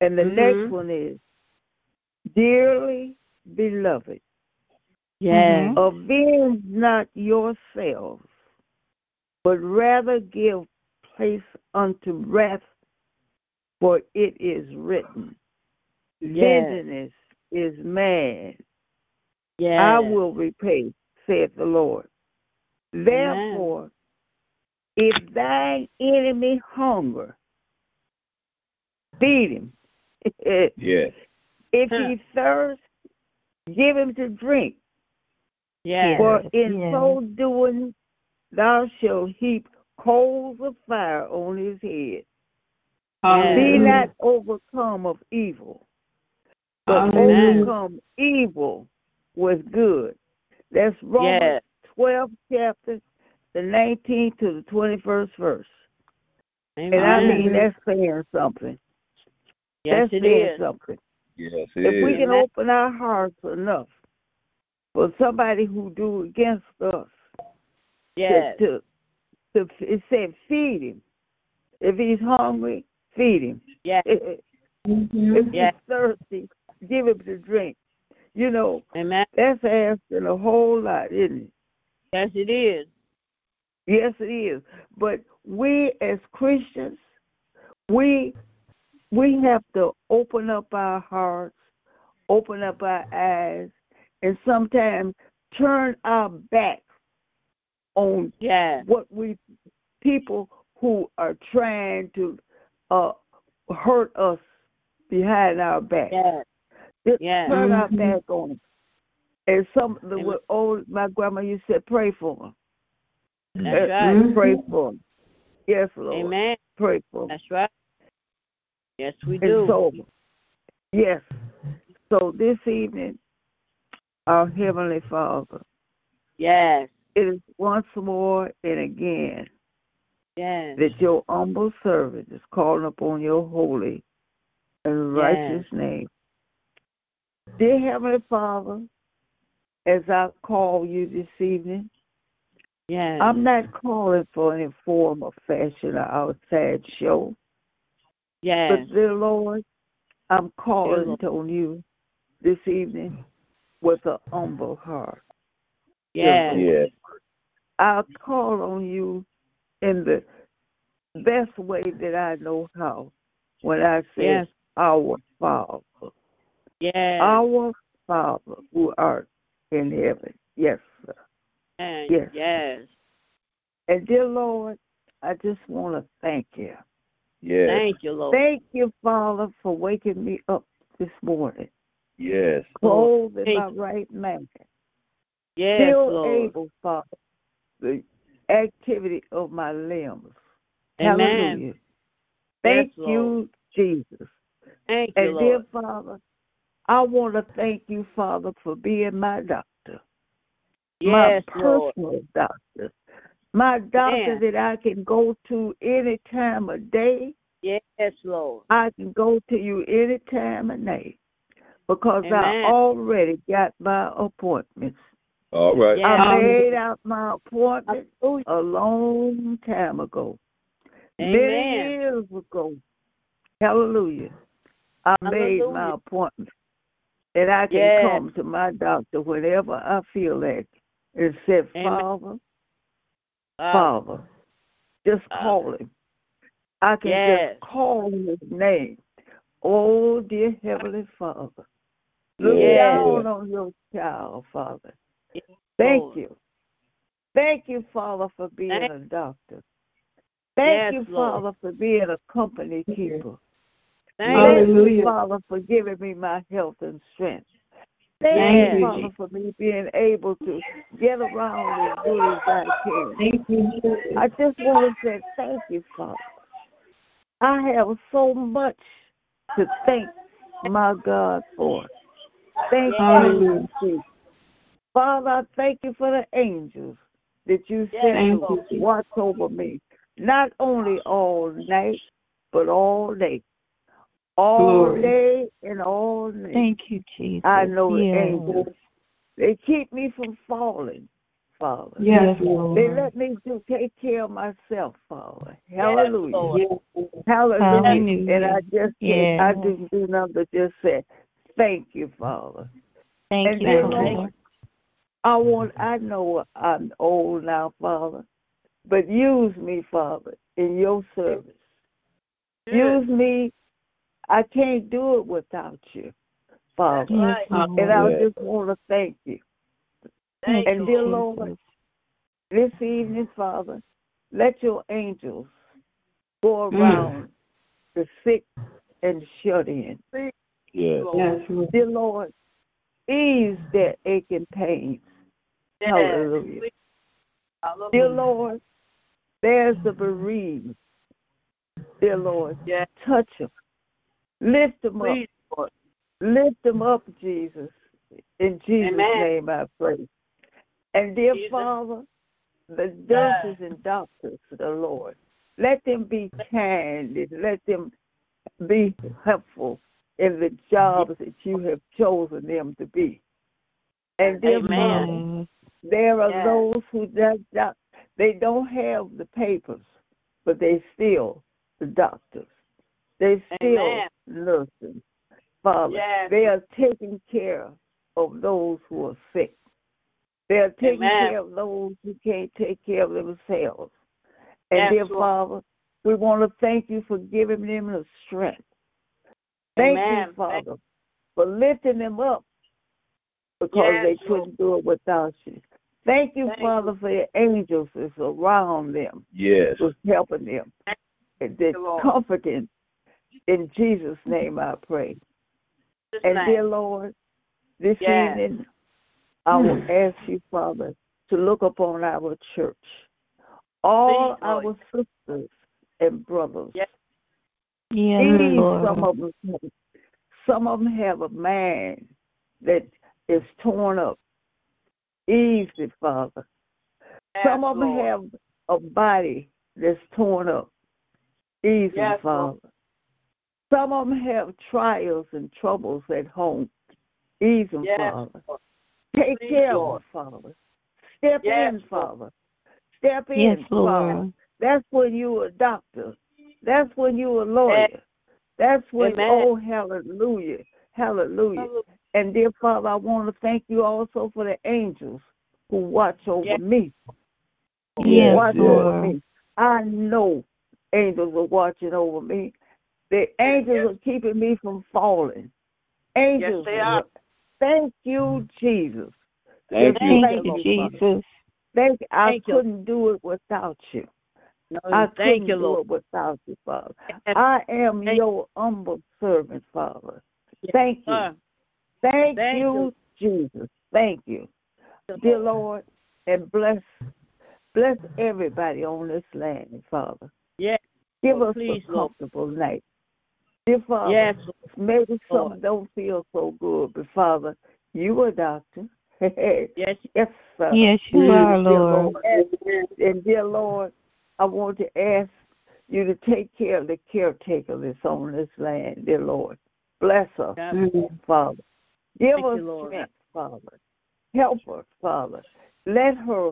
And the Mhm. next one is, Dearly beloved, Yes. Mhm. avenge not yourselves, but rather give place unto wrath, for it is written, Yes. Vengeance is mine, Yes. I will repay, saith the Lord. Therefore, if thine enemy hunger, feed him. Yes. If Huh. he thirst, give him to drink. Yes. For in yes. so doing, thou shalt heap coals of fire on his head. Yes. Be not overcome of evil, but Amen. overcome evil with good. That's Romans Yes. 12 chapter, the 19th to the 21st verse. Amen. And I mean, that's saying something. yes, that's it saying is. something. Yes, it If we can open our hearts enough for somebody who do against us, Yes. to, to, to it said feed him. If he's hungry, feed him. Yes. Mm-hmm. If he's Yes. thirsty, give him to drink. You know, Amen. that's asking a whole lot, isn't it? Yes, it is. Yes, it is. But we as Christians, we we have to open up our hearts, open up our eyes, and sometimes turn our back on Yes. what we people who are trying to uh, hurt us behind our back. Yes. Just Yes. turn our mm-hmm. back on them. And some the Amen. old my grandma used to say, pray for them. That's uh, right. Pray mm-hmm. for them. Yes, Lord. Amen. Pray for them. That's right. Yes, we And do. so, yes. So this evening, our Heavenly Father, Yes. it is once more and again Yes. that your humble servant is calling upon your holy and righteous name. Dear Heavenly Father, as I call you this evening, Yes. I'm not calling for any form of fashion or outside show, Yes. but dear Lord, I'm calling Lord. on you this evening with a humble heart. Yes. Yes. I'll call on you in the best way that I know how. when I say Yes. our Father. Yes. Our Father who art in heaven. Yes, sir. Yes. yes. Yes. And dear Lord, I just want to thank you. Yes. Thank you, Lord. Thank you, Father, for waking me up this morning, Yes. clothed in my you. right mind, Yes, still Lord. able, Father, the activity of my limbs. Amen. Hallelujah. Thank Yes, you, Jesus. Thank you, And dear Father, I want to thank you, Father, for being my doctor, Yes, my Lord. personal doctor, my doctor Man. that I can go to any time of day. Yes, Lord. I can go to you any time of night because I already got my appointments. All right. Yes. I um, made out my appointment Hallelujah. a long time ago, many years ago. Hallelujah. I made my Hallelujah. appointment. And I can Yes. come to my doctor whenever I feel like and say, Amen. Father, Uh, Father, just Father. call him. I can Yes. just call his name. Oh, dear Heavenly Father. Look Yes. down on your child, Father. Yes, Thank you. Thank you, Father, for being Thank- a doctor. Thank Yes, you, Lord. Father, for being a company keeper. Thank Thank you. you, Father, for giving me my health and strength. Thank Yes. you, Father, for me being able to get around and do as I can. Thank you. I just want to say thank you, Father. I have so much to thank my God for. Thank you, Jesus. Father, I thank you for the angels that you sent to watch over me, not only all night, but all day. All Glory. day and all night. Thank you, Jesus. I know the yes. angels. They keep me from falling, Father. Yes, Lord. They let me do take care of myself, Father. Hallelujah. Lord. Hallelujah. Hallelujah. And I just can't, I just didn't do nothing but just say, Thank you, Father. Thank And you, dear Father. Lord, I want I know I'm old now, Father, but use me, Father, in your service. Use me. I can't do it without you, Father. Right. Lord. And I just want to thank you. Thank And you, dear Lord. Lord, this evening, Father, let your angels go Mm. around the sick and shut in. Yes. Lord. Dear Lord, ease their aching pains. Yes. Hallelujah. Hallelujah. Dear Lord, there's the bereaved. Dear Lord, Yes. touch them. Lift them up. Lord. Lift them up, Jesus. In Jesus' Amen. name I pray. And dear Jesus. Father, the nurses and doctors, the Lord, let them be kind and let them be helpful in the jobs that you have chosen them to be. And dear Amen. Father, there are Yes. those who does not, they don't have the papers, but they still the doctors. They still Amen. nurses. Father, Yes. they are taking care of those who are sick. They are taking Amen. care of those who can't take care of themselves. And Yes, dear Lord. Father, we want to thank you for giving them the strength. Thank Amen. you, Father, for lifting them up because Yes, they couldn't do it without you. Thank you, Thank Father, you. for your angels that's around them, Yes. was helping them, and they're comforting. In Jesus' name I pray. Just And name. dear Lord, this Yes. evening I will hmm. ask you, Father, to look upon our church. All Please, Lord. our sisters and brothers. Yes. Yes, These, some of them have, some of them have a mind that is torn up. Ease it, Father. Yes, some of them Lord. have a body that's torn up. Ease it, Yes, Father. Lord. Some of them have trials and troubles at home. Ease them, Yes, Father. Take Please, care Lord. of them, Father. Step Yes, in, Father. Step in, Yes, Father. Lord. That's when you a doctor. That's when you're a lawyer. That's when, Amen. oh, hallelujah. Hallelujah. And dear Father, I want to thank you also for the angels who watch over Yes. me. Yes, watch over me. I know angels are watching over me. The angels are keeping me from falling. Angels. Yes, they are. Thank you, mm-hmm. Jesus. Thank you. Thank Thank you, you, Jesus. Thank I Thank you. couldn't do it without you. No, I thank couldn't you, do Lord. it without you, Father. I am Thank- your humble servant, Father. Yes, Thank you. sir. Thank, Thank you, Jesus. Thank you. Dear Lord, and bless bless everybody on this land, Father. Yes, Give Lord, us please, a Lord. comfortable night. Dear Father, yes, maybe Lord. some don't feel so good, but Father, you a doctor. yes, yes, sir. Yes, you are, Dear Lord. yes. And dear Lord, I want to ask you to take care of the caretaker that's on this land, dear Lord. Bless her, God, mm-hmm. Father. Give Thank us you, strength, Father. Help her, Father. Let her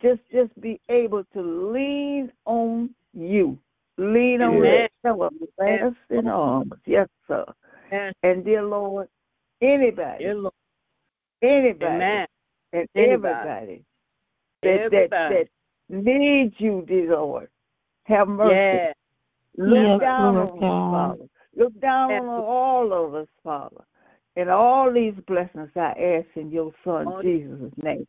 just just be able to lean on you. Lean on Amen. that everlasting arms. Yes, sir. yes, And dear Lord, anybody, dear Lord. anybody, Amen. and Anybody. everybody that, that Everybody. that needs you, dear Lord, have mercy. Yes, Look Yes, down Lord on us, Father. Look down Yes. on all of us, Father. And all these blessings I ask in your Son Oh, Jesus' name.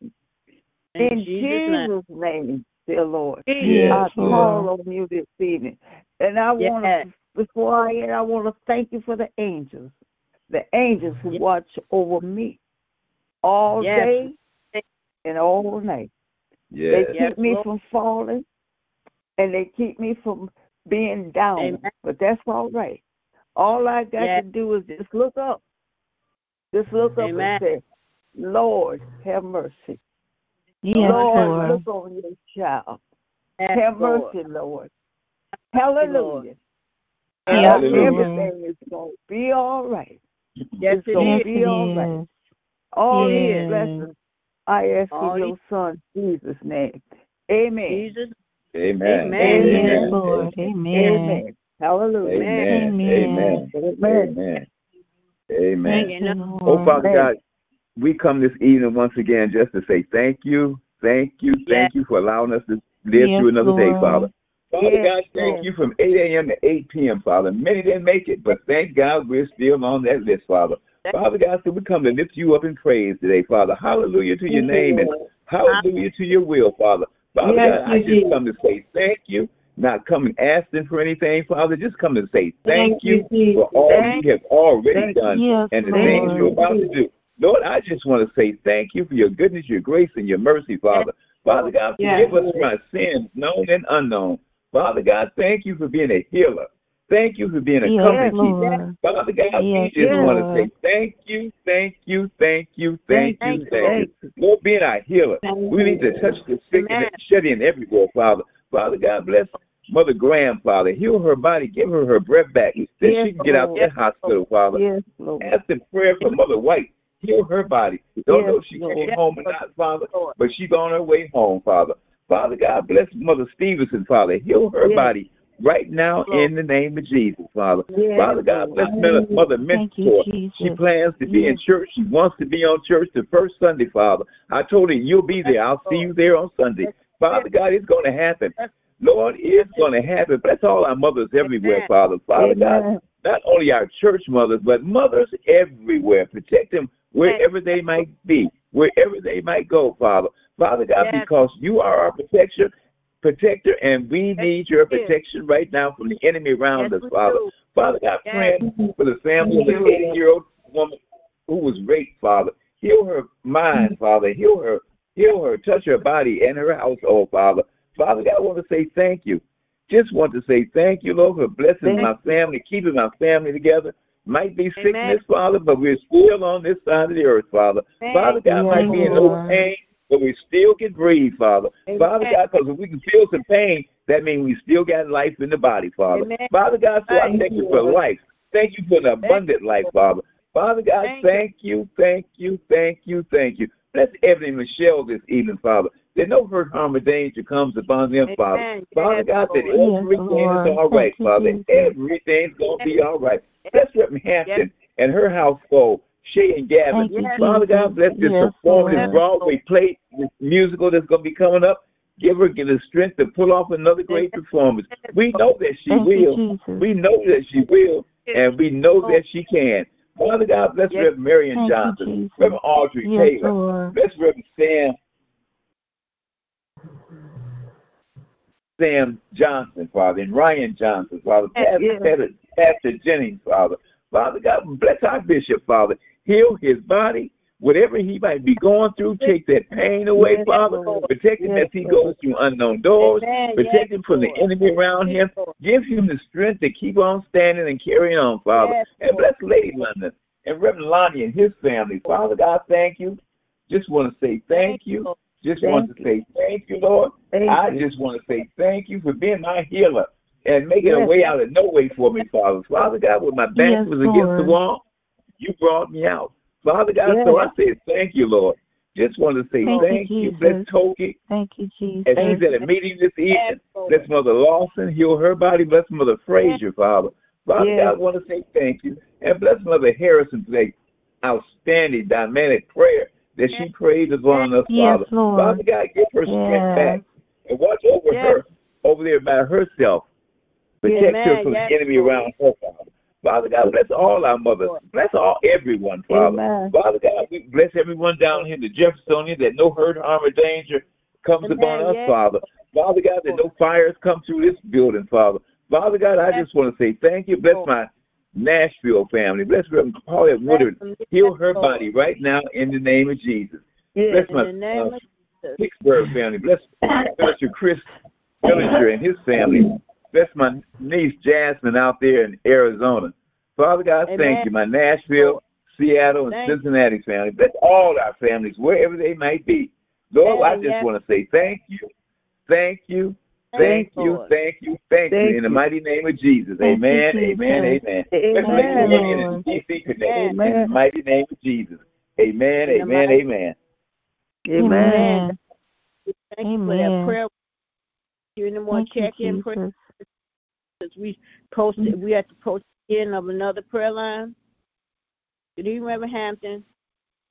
in In Jesus' name. Jesus' name, dear Lord. Yes, I call Lord. on you this evening. And I want to, before I end, I want to thank you for the angels, the angels who Yes. watch over me all Yes. day and all night. Yeah. They Yes, keep me Lord. from falling, and they keep me from being down. Amen. But that's all right. All I got Yes. to do is just look up. Just look up and say, Lord, have mercy. Yes, Lord, Lord. look on your child. Yes, Have Lord. mercy, Lord. you, Hallelujah. Yes, Hallelujah. Everything is going to be all right. Yes, It's it gonna Yes, is. be all right. it is. All these Yes. blessings I ask All in your son, Jesus' name. Amen. Jesus. Amen. Amen. Yes, Amen. Lord. Amen. Amen. Hallelujah. Amen. Amen. Amen. Amen. Amen. Amen. Thank You you, know- Oh, Lord. Father Amen. God, we come this evening once again just to say thank you, thank you, thank you for allowing us to live Yes, through another day, Father. Father Yes, God, thank yes. you from 8 a.m. to 8 p.m., Father. Many didn't make it, but thank God we're still on that list, Father. Father God, so we come to lift you up in praise today, Father. Hallelujah to your name and hallelujah to your will, Father. Father Yes, God, I just come to say thank you, not coming asking for anything, Father. Just come to say thank you for all Thank you have already you. done Yes, and the things you're about to do. Lord, I just want to say thank you for your goodness, your grace, and your mercy, Father. Father God, forgive us for our sins, known and unknown. Father God, thank you for being a healer. Thank you for being a Yes, keeper. Lord. Father God, Yes, we just yes. want to say thank you, thank you, thank you, thank you, Thank you, thank you. Lord, being our healer, we need to touch the sick and Amen. shed in everywhere, Father. Father God, bless Mother Graham, Father. Heal her body, give her her breath back, that Yes, she can get out Lord. that hospital, Father. Yes, Lord. Ask in prayer for Mother White. Heal her body. Don't know if she Yes, came home or not, Father, Lord. but she's on her way home, Father. Father God, bless Mother Stevenson, Father. Heal her Yes. body right now in the name of Jesus, Father. Yes, Father God, bless Mother, Mother you, Mentor. She plans to be in church. She wants to be on church the first Sunday, Father. I told her you'll be there. I'll see you there on Sunday. Yes. Father God, it's going to happen. Lord, it's Yes. going to happen. Bless all our mothers everywhere. Father. Father God, not only our church mothers, but mothers everywhere. Protect them wherever they might be, wherever they might go, Father. Father God, Yes. because you are our protector, protector, and we Yes, need your protection right now from the enemy around Yes, us, Father. do. Father God, praying for the family of the you. 80 year old woman who was raped, Father. Heal her mind, Father. Heal her, heal her, touch her body and her household, Father. Father God, I want to say thank you. Just want to say thank you, Lord, for blessing my family, keeping my family together. Might be sickness, Amen. Father, but we're still on this side of the earth, Father. Amen. Father God, might be in no pain, but we still can breathe, Father. Amen. Father God, because if we can feel some pain, that means we still got life in the body, Father. Amen. Father God, so I thank you for life. Thank you for an abundant life, Father. Father God, Thank you. thank you, thank you, thank you, thank you. Bless and Michelle this evening, Father. That no hurt, harm, or danger comes upon them, Father. Amen. Father Yes, God, that Lord. everything Lord. is all right, Father. Everything's going to be all right. Bless Reverend Hampton and her household, Shay and Gavin. Yes. Father God, bless this Yes, performative Lord. Broadway play this musical that's going to be coming up. Give her give the strength to pull off another great performance. We know that she Thank will. you, Jesus. We know that she will, and we know that she can. Father God, bless Yes. Reverend Marion Thank you, Johnson, Jesus. Reverend Audrey Yes, Taylor, Lord. bless Reverend Sam Sam Johnson, Father, and Ryan Johnson, Father, Pastor, Yes. Pastor, Pastor Jennings, Father. Father God, bless our bishop, Father. Heal his body. Whatever he might be going through, take that pain away, Yes, Father. Lord. Protect him Yes, as he Lord. goes through unknown doors. Amen. Protect Yes, him from the enemy around him. Lord. Give him the strength to keep on standing and carrying on, Father. And bless Lady London and Reverend Lonnie and his family. Father God, thank you. Just want to say thank you. Lord. Just Thank want to say thank you, Lord. Thank I you. just want to say thank you for being my healer and making a way out of no way for me, Father. Father God, when my back Yes, was against the wall, you brought me out. Father God, Yes. so I say thank you, Lord. Just want to say Thank you, thank you. Jesus. Bless Toki Thank you, Jesus. as she's at a meeting this evening. Yes, Bless Mother Lawson, heal her body. Bless Mother Frazier, Father. Father Yes. God, I want to say thank you. And bless Mother Harrison for that outstanding, dynamic prayer that she prayed upon us, Yes, Father. Lord. Father God, give her strength back and watch over Yes. her over there by herself. Protect her from Yes, the enemy around her, Father. Father God, bless all our mothers. Bless all everyone, Father. Amen. Father God, we bless everyone down here in the Jeffersonia that no hurt, harm, or danger comes Amen. upon us, Yes. Father. Father God, that no fires come through this building, Father. Father God, I Yes. just want to say thank you. Bless my Nashville family. Bless Reverend Paulette Woodard. Heal her body right now in the name of Jesus. Bless my uh. Pittsburgh family. Bless Minister Chris Dillinger and his family. Bless my niece Jasmine out there in Arizona. Father God, Amen. thank you. My Nashville, Seattle, and Thank you. Cincinnati family. Bless all our families, wherever they might be. Lord, I just want to say thank you, thank you, Thank thank you, you, Lord. thank you, thank Thank you. In the mighty name of Jesus. Thank you, Amen, Jesus. amen, amen. Let's Amen. make Amen. communion in DC Connect. In the mighty name of Jesus. Amen, In the amen, amen. Amen. Amen. Thank you for that prayer. You any more check in prayers? Jesus. We posted. We at the post in of another prayer line. Good evening, Reverend Hampton.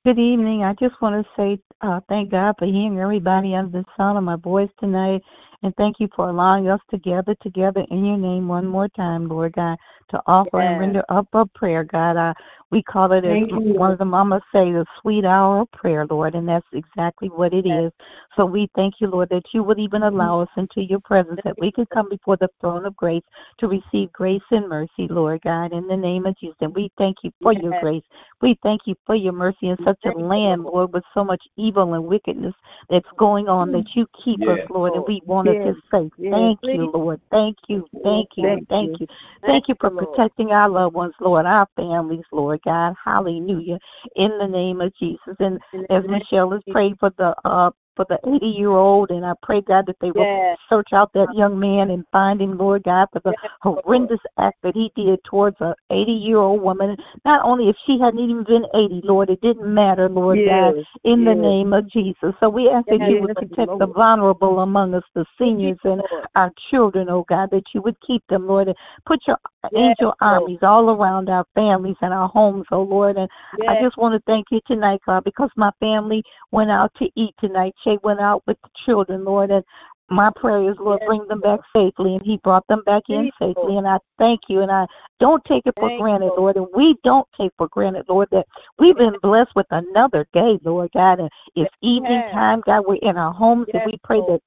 Good evening. I just want to say uh, thank God for hearing everybody under the sound of my voice tonight. And thank you for allowing us to gather together in your name one more time, Lord God, to offer Yes. and render up a prayer, God. Uh, we call it, as Thank one of the mamas say, the sweet hour of prayer, Lord, and that's exactly what it Yes. is. So we thank you, Lord, that you would even allow us into your presence, that we could come before the throne of grace to receive grace and mercy, Lord God, in the name of Jesus. And we thank you for your grace. We thank you for your mercy in such a Thank you, land, Lord. Lord, with so much evil and wickedness that's going on, that you keep Yes. us, Lord, and we want Yes. say Yes. thank you, Lord. Thank you, thank you, Thank thank you. you. Thank you for Lord. protecting our loved ones, Lord, our families, Lord God. Hallelujah. In the name of Jesus. And as Michelle has prayed for the uh for the 80 year old, and I pray, God, that they will Yes. search out that young man and find him, Lord God, for the Yes, horrendous act that he did towards a 80 year old woman. Not only if she hadn't even been 80, Lord, it didn't matter, Lord God, Yes. in the name of Jesus. So we ask that you would protect the vulnerable among us, the seniors and our children, oh God, that you would keep them, Lord, and put your angel armies all around our families and our homes, oh Lord. And I just want to thank you tonight, God, because my family went out to eat tonight. Shay went out with the children, Lord, and my prayer is, Lord, Yes, bring them back safely, and He brought them back in safely. And I thank you, and I don't take it for Thank granted, Lord. Lord, and we don't take for granted, Lord, that we've been blessed with another day, Lord God. And it's evening time, God. We're in our homes, and we pray that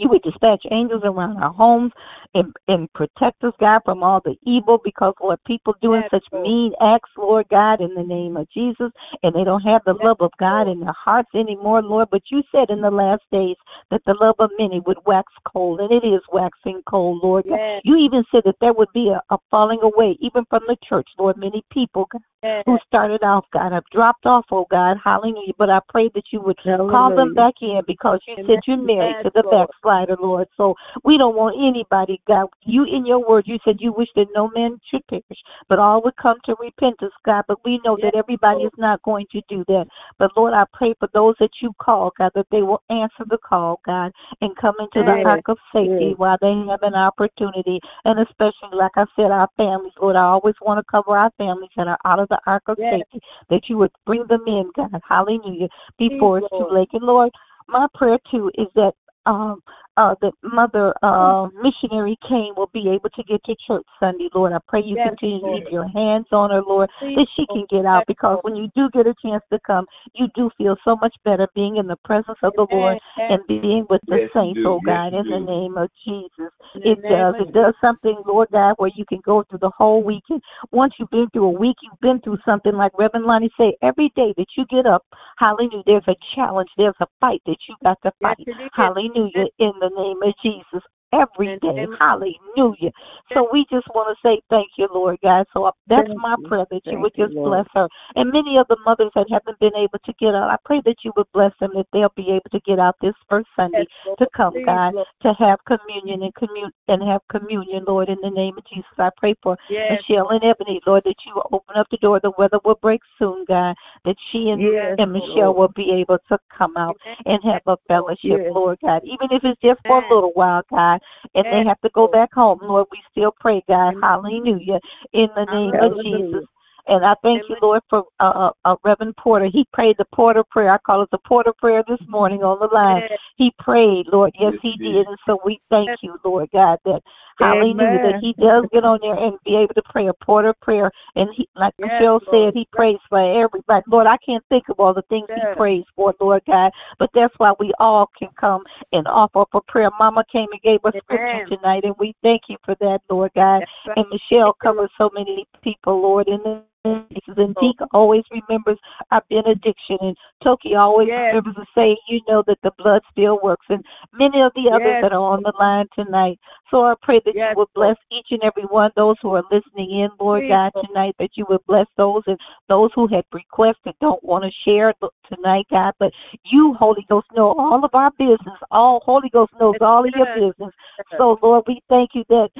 you would dispatch angels around our homes and, and protect us, God, from all the evil because, Lord, people doing Yes, such mean acts, Lord God, in the name of Jesus, and they don't have the Yes, love of God in their hearts anymore, Lord. But you said in the last days that the love of many would wax cold, and it is waxing cold, Lord. Yes. You even said that there would be a, a falling away, even from the church, Lord. Many people Yes. who started off, God, have dropped off, oh God, hallelujah. But I pray that you would call them back in because you said you're married to the Lord. Backslider, Lord. So we don't want anybody, God. You in your word, you said you wish that no man should perish, but all would come to repentance, God. But we know Yes, that everybody is not going to do that. But Lord, I pray for those that you call, God, that they will answer the call, God, and come into the ark of safety yes. while they have an opportunity. And especially, like I said, our families, Lord, I always want to cover our families that are out of the ark of Yes. safety, that you would bring them in, God. Hallelujah. Before it's too late. And Lord, my prayer too is that um uh that mother uh missionary Kane will be able to get to church Sunday, Lord. I pray you Yes, continue to Lord. keep your hands on her, Lord, that she can get out because when you do get a chance to come, you do feel so much better being in the presence of the Lord and being with the Yes, saints, do. oh God, you in the name of Jesus. It does. It does something, Lord God, where you can go through the whole week. And once you've been through a week, you've been through something like Reverend Lonnie say, every day that you get up, hallelujah, there's a challenge, there's a fight that you got to fight. it is. Hallelujah, in the name of Jesus. Every day, hallelujah. So we just want to say thank you, Lord God. So uh, that's my prayer that you would just bless her. And many of the mothers that haven't been able to get out, I pray that you would bless them that they'll be able to get out this first Sunday to come, God, to have communion and commun and have communion, Lord, in the name of Jesus. I pray for Yes, Michelle and Ebony, Lord, that you will open up the door. The weather will break soon, God, that she and, Yes, and Michelle Lord. will be able to come out and have a fellowship, Yes. Lord God. Even if it's just for a little while, God, and they have to go back home, Lord, we still pray, God, hallelujah, in the name of Jesus. And I thank you, Lord, for uh, uh, Reverend Porter. He prayed the Porter prayer. I call it the Porter prayer this morning on the line. He prayed, Lord. Yes, Yes, he he did. did. And so we thank you, Lord God, that hallelujah, that he does get on there and be able to pray a Porter prayer. And he, like Yes, Michelle Lord. said, he prays for everybody. Lord, I can't think of all the things Yes. he prays for, Lord God, but that's why we all can come and offer up a prayer. Mama came and gave us scripture tonight, and we thank you for that, Lord God. Right. And Michelle covers so many people, Lord, in the. And Oh. Deke always remembers our benediction, and Toki always Yes. remembers to say, you know, that the blood still works. And many of the others Yes. that are on the line tonight. So I pray that Yes, you would bless each and every one, those who are listening in, Lord Please, God, tonight, that you would bless those and those who had requested don't want to share tonight, God. But you, Holy Ghost, know all of our business. All Holy Ghost knows all of your business. So, Lord, we thank you that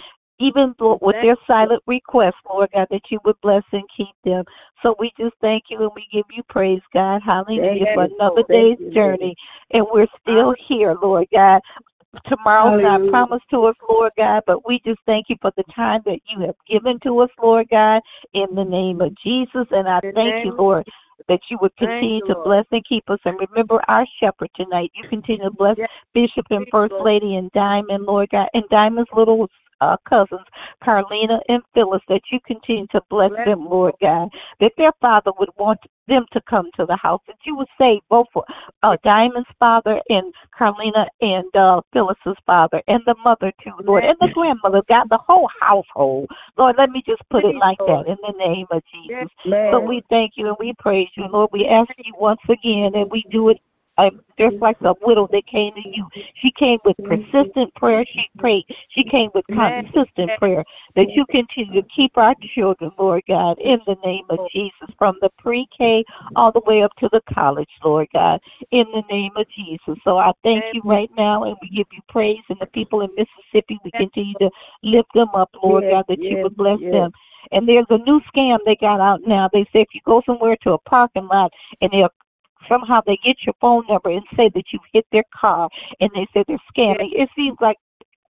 even with their silent request, Lord God, that you would bless and keep them. So we just thank you and we give you praise, God. Hallelujah for another day's journey. And we're still here, Lord God. Tomorrow's not Hallelujah. promised to us, Lord God, but we just thank you for the time that you have given to us, Lord God, in the name of Jesus. And I thank you, Lord, that you would continue you, to bless and keep us. And remember our shepherd tonight. You continue to bless Yes, Bishop and First Lady and Diamond, Lord God, and Diamond's little uh, cousins, Carlina and Phyllis, that you continue to bless Bless them, Lord God, that their father would want them to come to the house, that you would save both for uh, Diamond's father and Carlina and uh, Phyllis's father, and the mother too, Lord, and the grandmother, God, the whole household. Lord, let me just put it like that in the name of Jesus. So we thank you and we praise you, Lord. We ask you once again, and we do it uh, just like the widow that came to you. She came with persistent prayer. She prayed. She came with consistent prayer. That you continue to keep our children, Lord God, in the name of Jesus, from the pre-K all the way up to the college, Lord God, in the name of Jesus. So I thank you right now, and we give you praise. And the people in Mississippi, we continue to lift them up, Lord God, that you would bless them. And there's a new scam they got out now. They say if you go somewhere to a parking lot and they'll somehow they get your phone number and say that you hit their car and they say they're scamming. It seems like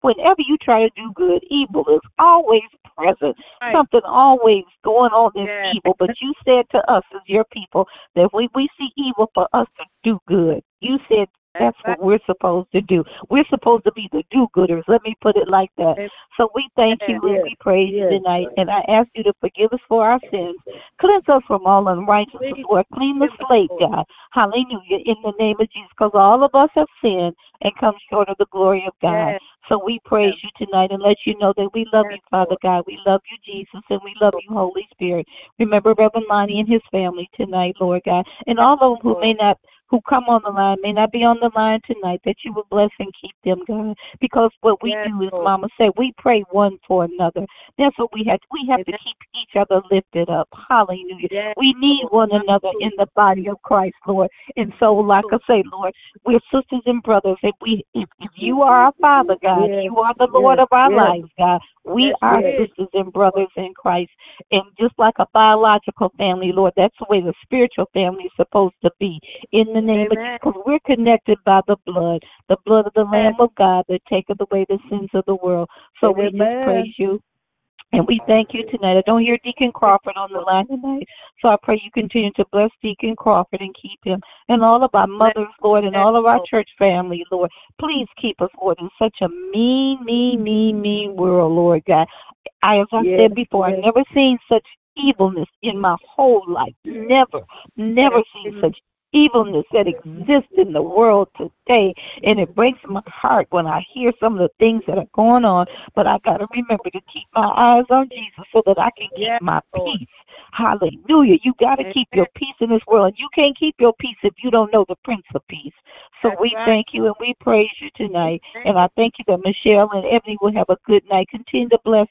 whenever you try to do good, evil is always present. Right. Something always going on that's Yes. evil. But you said to us as your people that when we see evil for us to do good. You said that's what we're supposed to do. We're supposed to be the do-gooders. Let me put it like that. So we thank you and we praise you tonight. And I ask you to forgive us for our sins. Cleanse us from all unrighteousness, Please Lord. Clean the slate, God. Hallelujah. In the name of Jesus. Because all of us have sinned and come short of the glory of God. So we praise you tonight and let you know that we love you, Father God. We love you, Jesus, and we love you, Holy Spirit. Remember Reverend Lonnie and his family tonight, Lord God. And all of them who may not who come on the line may not be on the line tonight, that you will bless and keep them, God. Because what we Yes, do is Mama said, we pray one for another. That's what we have we have to keep each other lifted up. Hallelujah. Yes, We need Lord. one another in the body of Christ, Lord. And so, like I say, Lord, we're sisters and brothers. If we, if, if you are our Father, God, Yes, you are the Lord of our lives, God. We are sisters and brothers in Christ, and just like a biological family, Lord, that's the way the spiritual family is supposed to be. In the name of Amen. because we're connected by the blood, the blood of the Lamb of God that taketh away the sins of the world. So we just praise you And we thank you tonight. I don't hear Deacon Crawford on the line tonight. So I pray you continue to bless Deacon Crawford and keep him and all of our mothers, Lord, and all of our church family, Lord. Please keep us, Lord, in such a mean, mean, mean, mean world, Lord God. I, as I Yes, said before, yes. I've never seen such evilness in my whole life. Never, never seen such evilness that exists in the world today. And it breaks my heart when I hear some of the things that are going on. But I got to remember to keep my eyes on Jesus so that I can keep my peace. Hallelujah. You got to keep your peace in this world. And you can't keep your peace if you don't know the Prince of Peace. So That's we right. thank you and we praise you tonight. And I thank you that Michelle and Ebony will have a good night. Continue to bless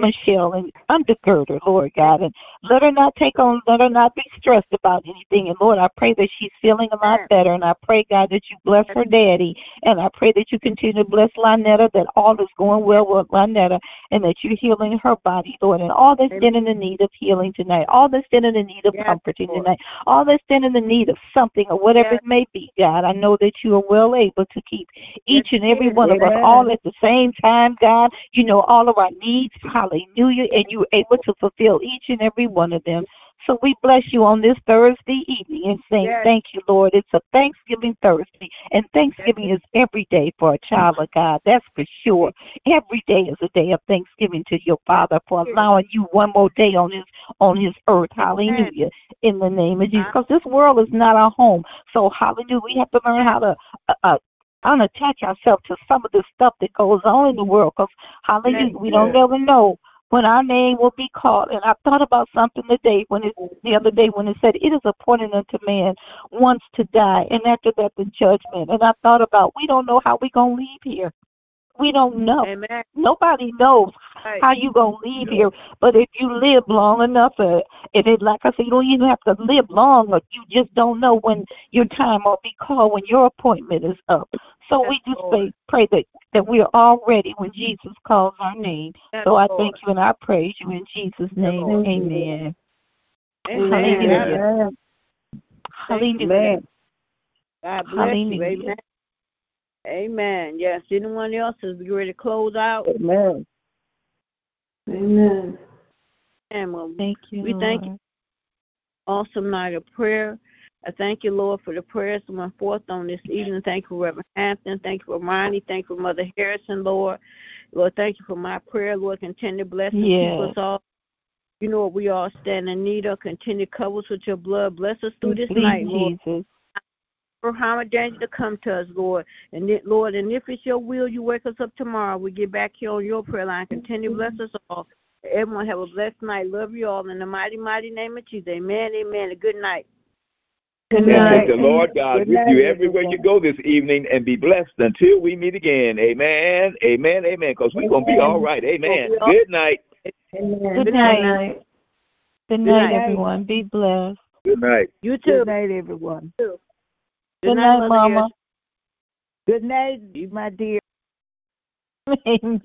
Michelle and undergird her, Lord God, and let her not take on, let her not be stressed about anything. And Lord, I pray that she's feeling a lot better. And I pray, God, that you bless her daddy. And I pray that you continue to bless Lynetta, that all is going well with Lynetta, and that you're healing her body, Lord. And all that's standing in the need of healing tonight, all that's standing in the need of Yes, comforting Lord. tonight, all that's standing in the need of something or whatever Yes. it may be, God. I know that you are well able to keep each Yes, and every one of us all at the same time, God. You know all of our needs. Hallelujah. And you're able to fulfill each and every one of them. So we bless you on this Thursday evening and saying Yes. thank you, Lord. It's a Thanksgiving Thursday, and Thanksgiving is every day for a child of God. That's for sure. Every day is a day of Thanksgiving to your Father for allowing you one more day on His on His earth. Hallelujah. In the name of Jesus, because this world is not our home. So hallelujah, we have to learn how to. Uh, uh, unattach ourselves to some of the stuff that goes on in the world because hallelujah we don't never know when our name will be called. And i thought about something today when it the other day when it said it is appointed unto man once to die and after that the judgment. And i thought about we don't know how we're going to leave here. We don't know. Amen. nobody knows Right. how you gonna leave here. But if you live long enough, uh, and it like I said, you don't even have to live long, or you just don't know when your time will be called, when your appointment is up. So we just Lord. say, pray that that we are all ready when Jesus calls our name. Yes, So I Lord. thank you and I praise you in Jesus' name. Lord. Amen. Amen. Hallelujah. Amen. Hallelujah. Amen. God bless you. Hallelujah. Amen. Amen. Yes. Anyone else is ready to close out? Amen. Amen. And well, Thank you. We thank Lord. awesome night of prayer. I thank you, Lord, for the prayers that went forth on this evening. Thank you Reverend Hampton. Thank you for Ronnie. Thank you for Mother Harrison, Lord. Lord, thank you for my prayer. Lord, continue to bless and Yes. keep us all. You know what we all stand in need of. Continue to cover us with your blood. Bless us through this Please, night, Lord. Jesus. For harm or danger to come to us, Lord. And it, Lord, and if it's your will, you wake us up tomorrow. We get back here on your prayer line. Continue to bless us all. Everyone have a blessed night. Love you all in the mighty, mighty name of Jesus. Amen. Amen. And good night. Good night. may the Lord God Good with you everywhere you go this evening and be blessed until we meet again. Amen. Amen. Amen. Because we're going to be all right. Amen. We'll all- Good night. Amen. Good night. Good night, night. everyone. Be blessed. Good night. You too. Good night, everyone. Good, Good night, Mother Mama. Good night, my dear. Amen.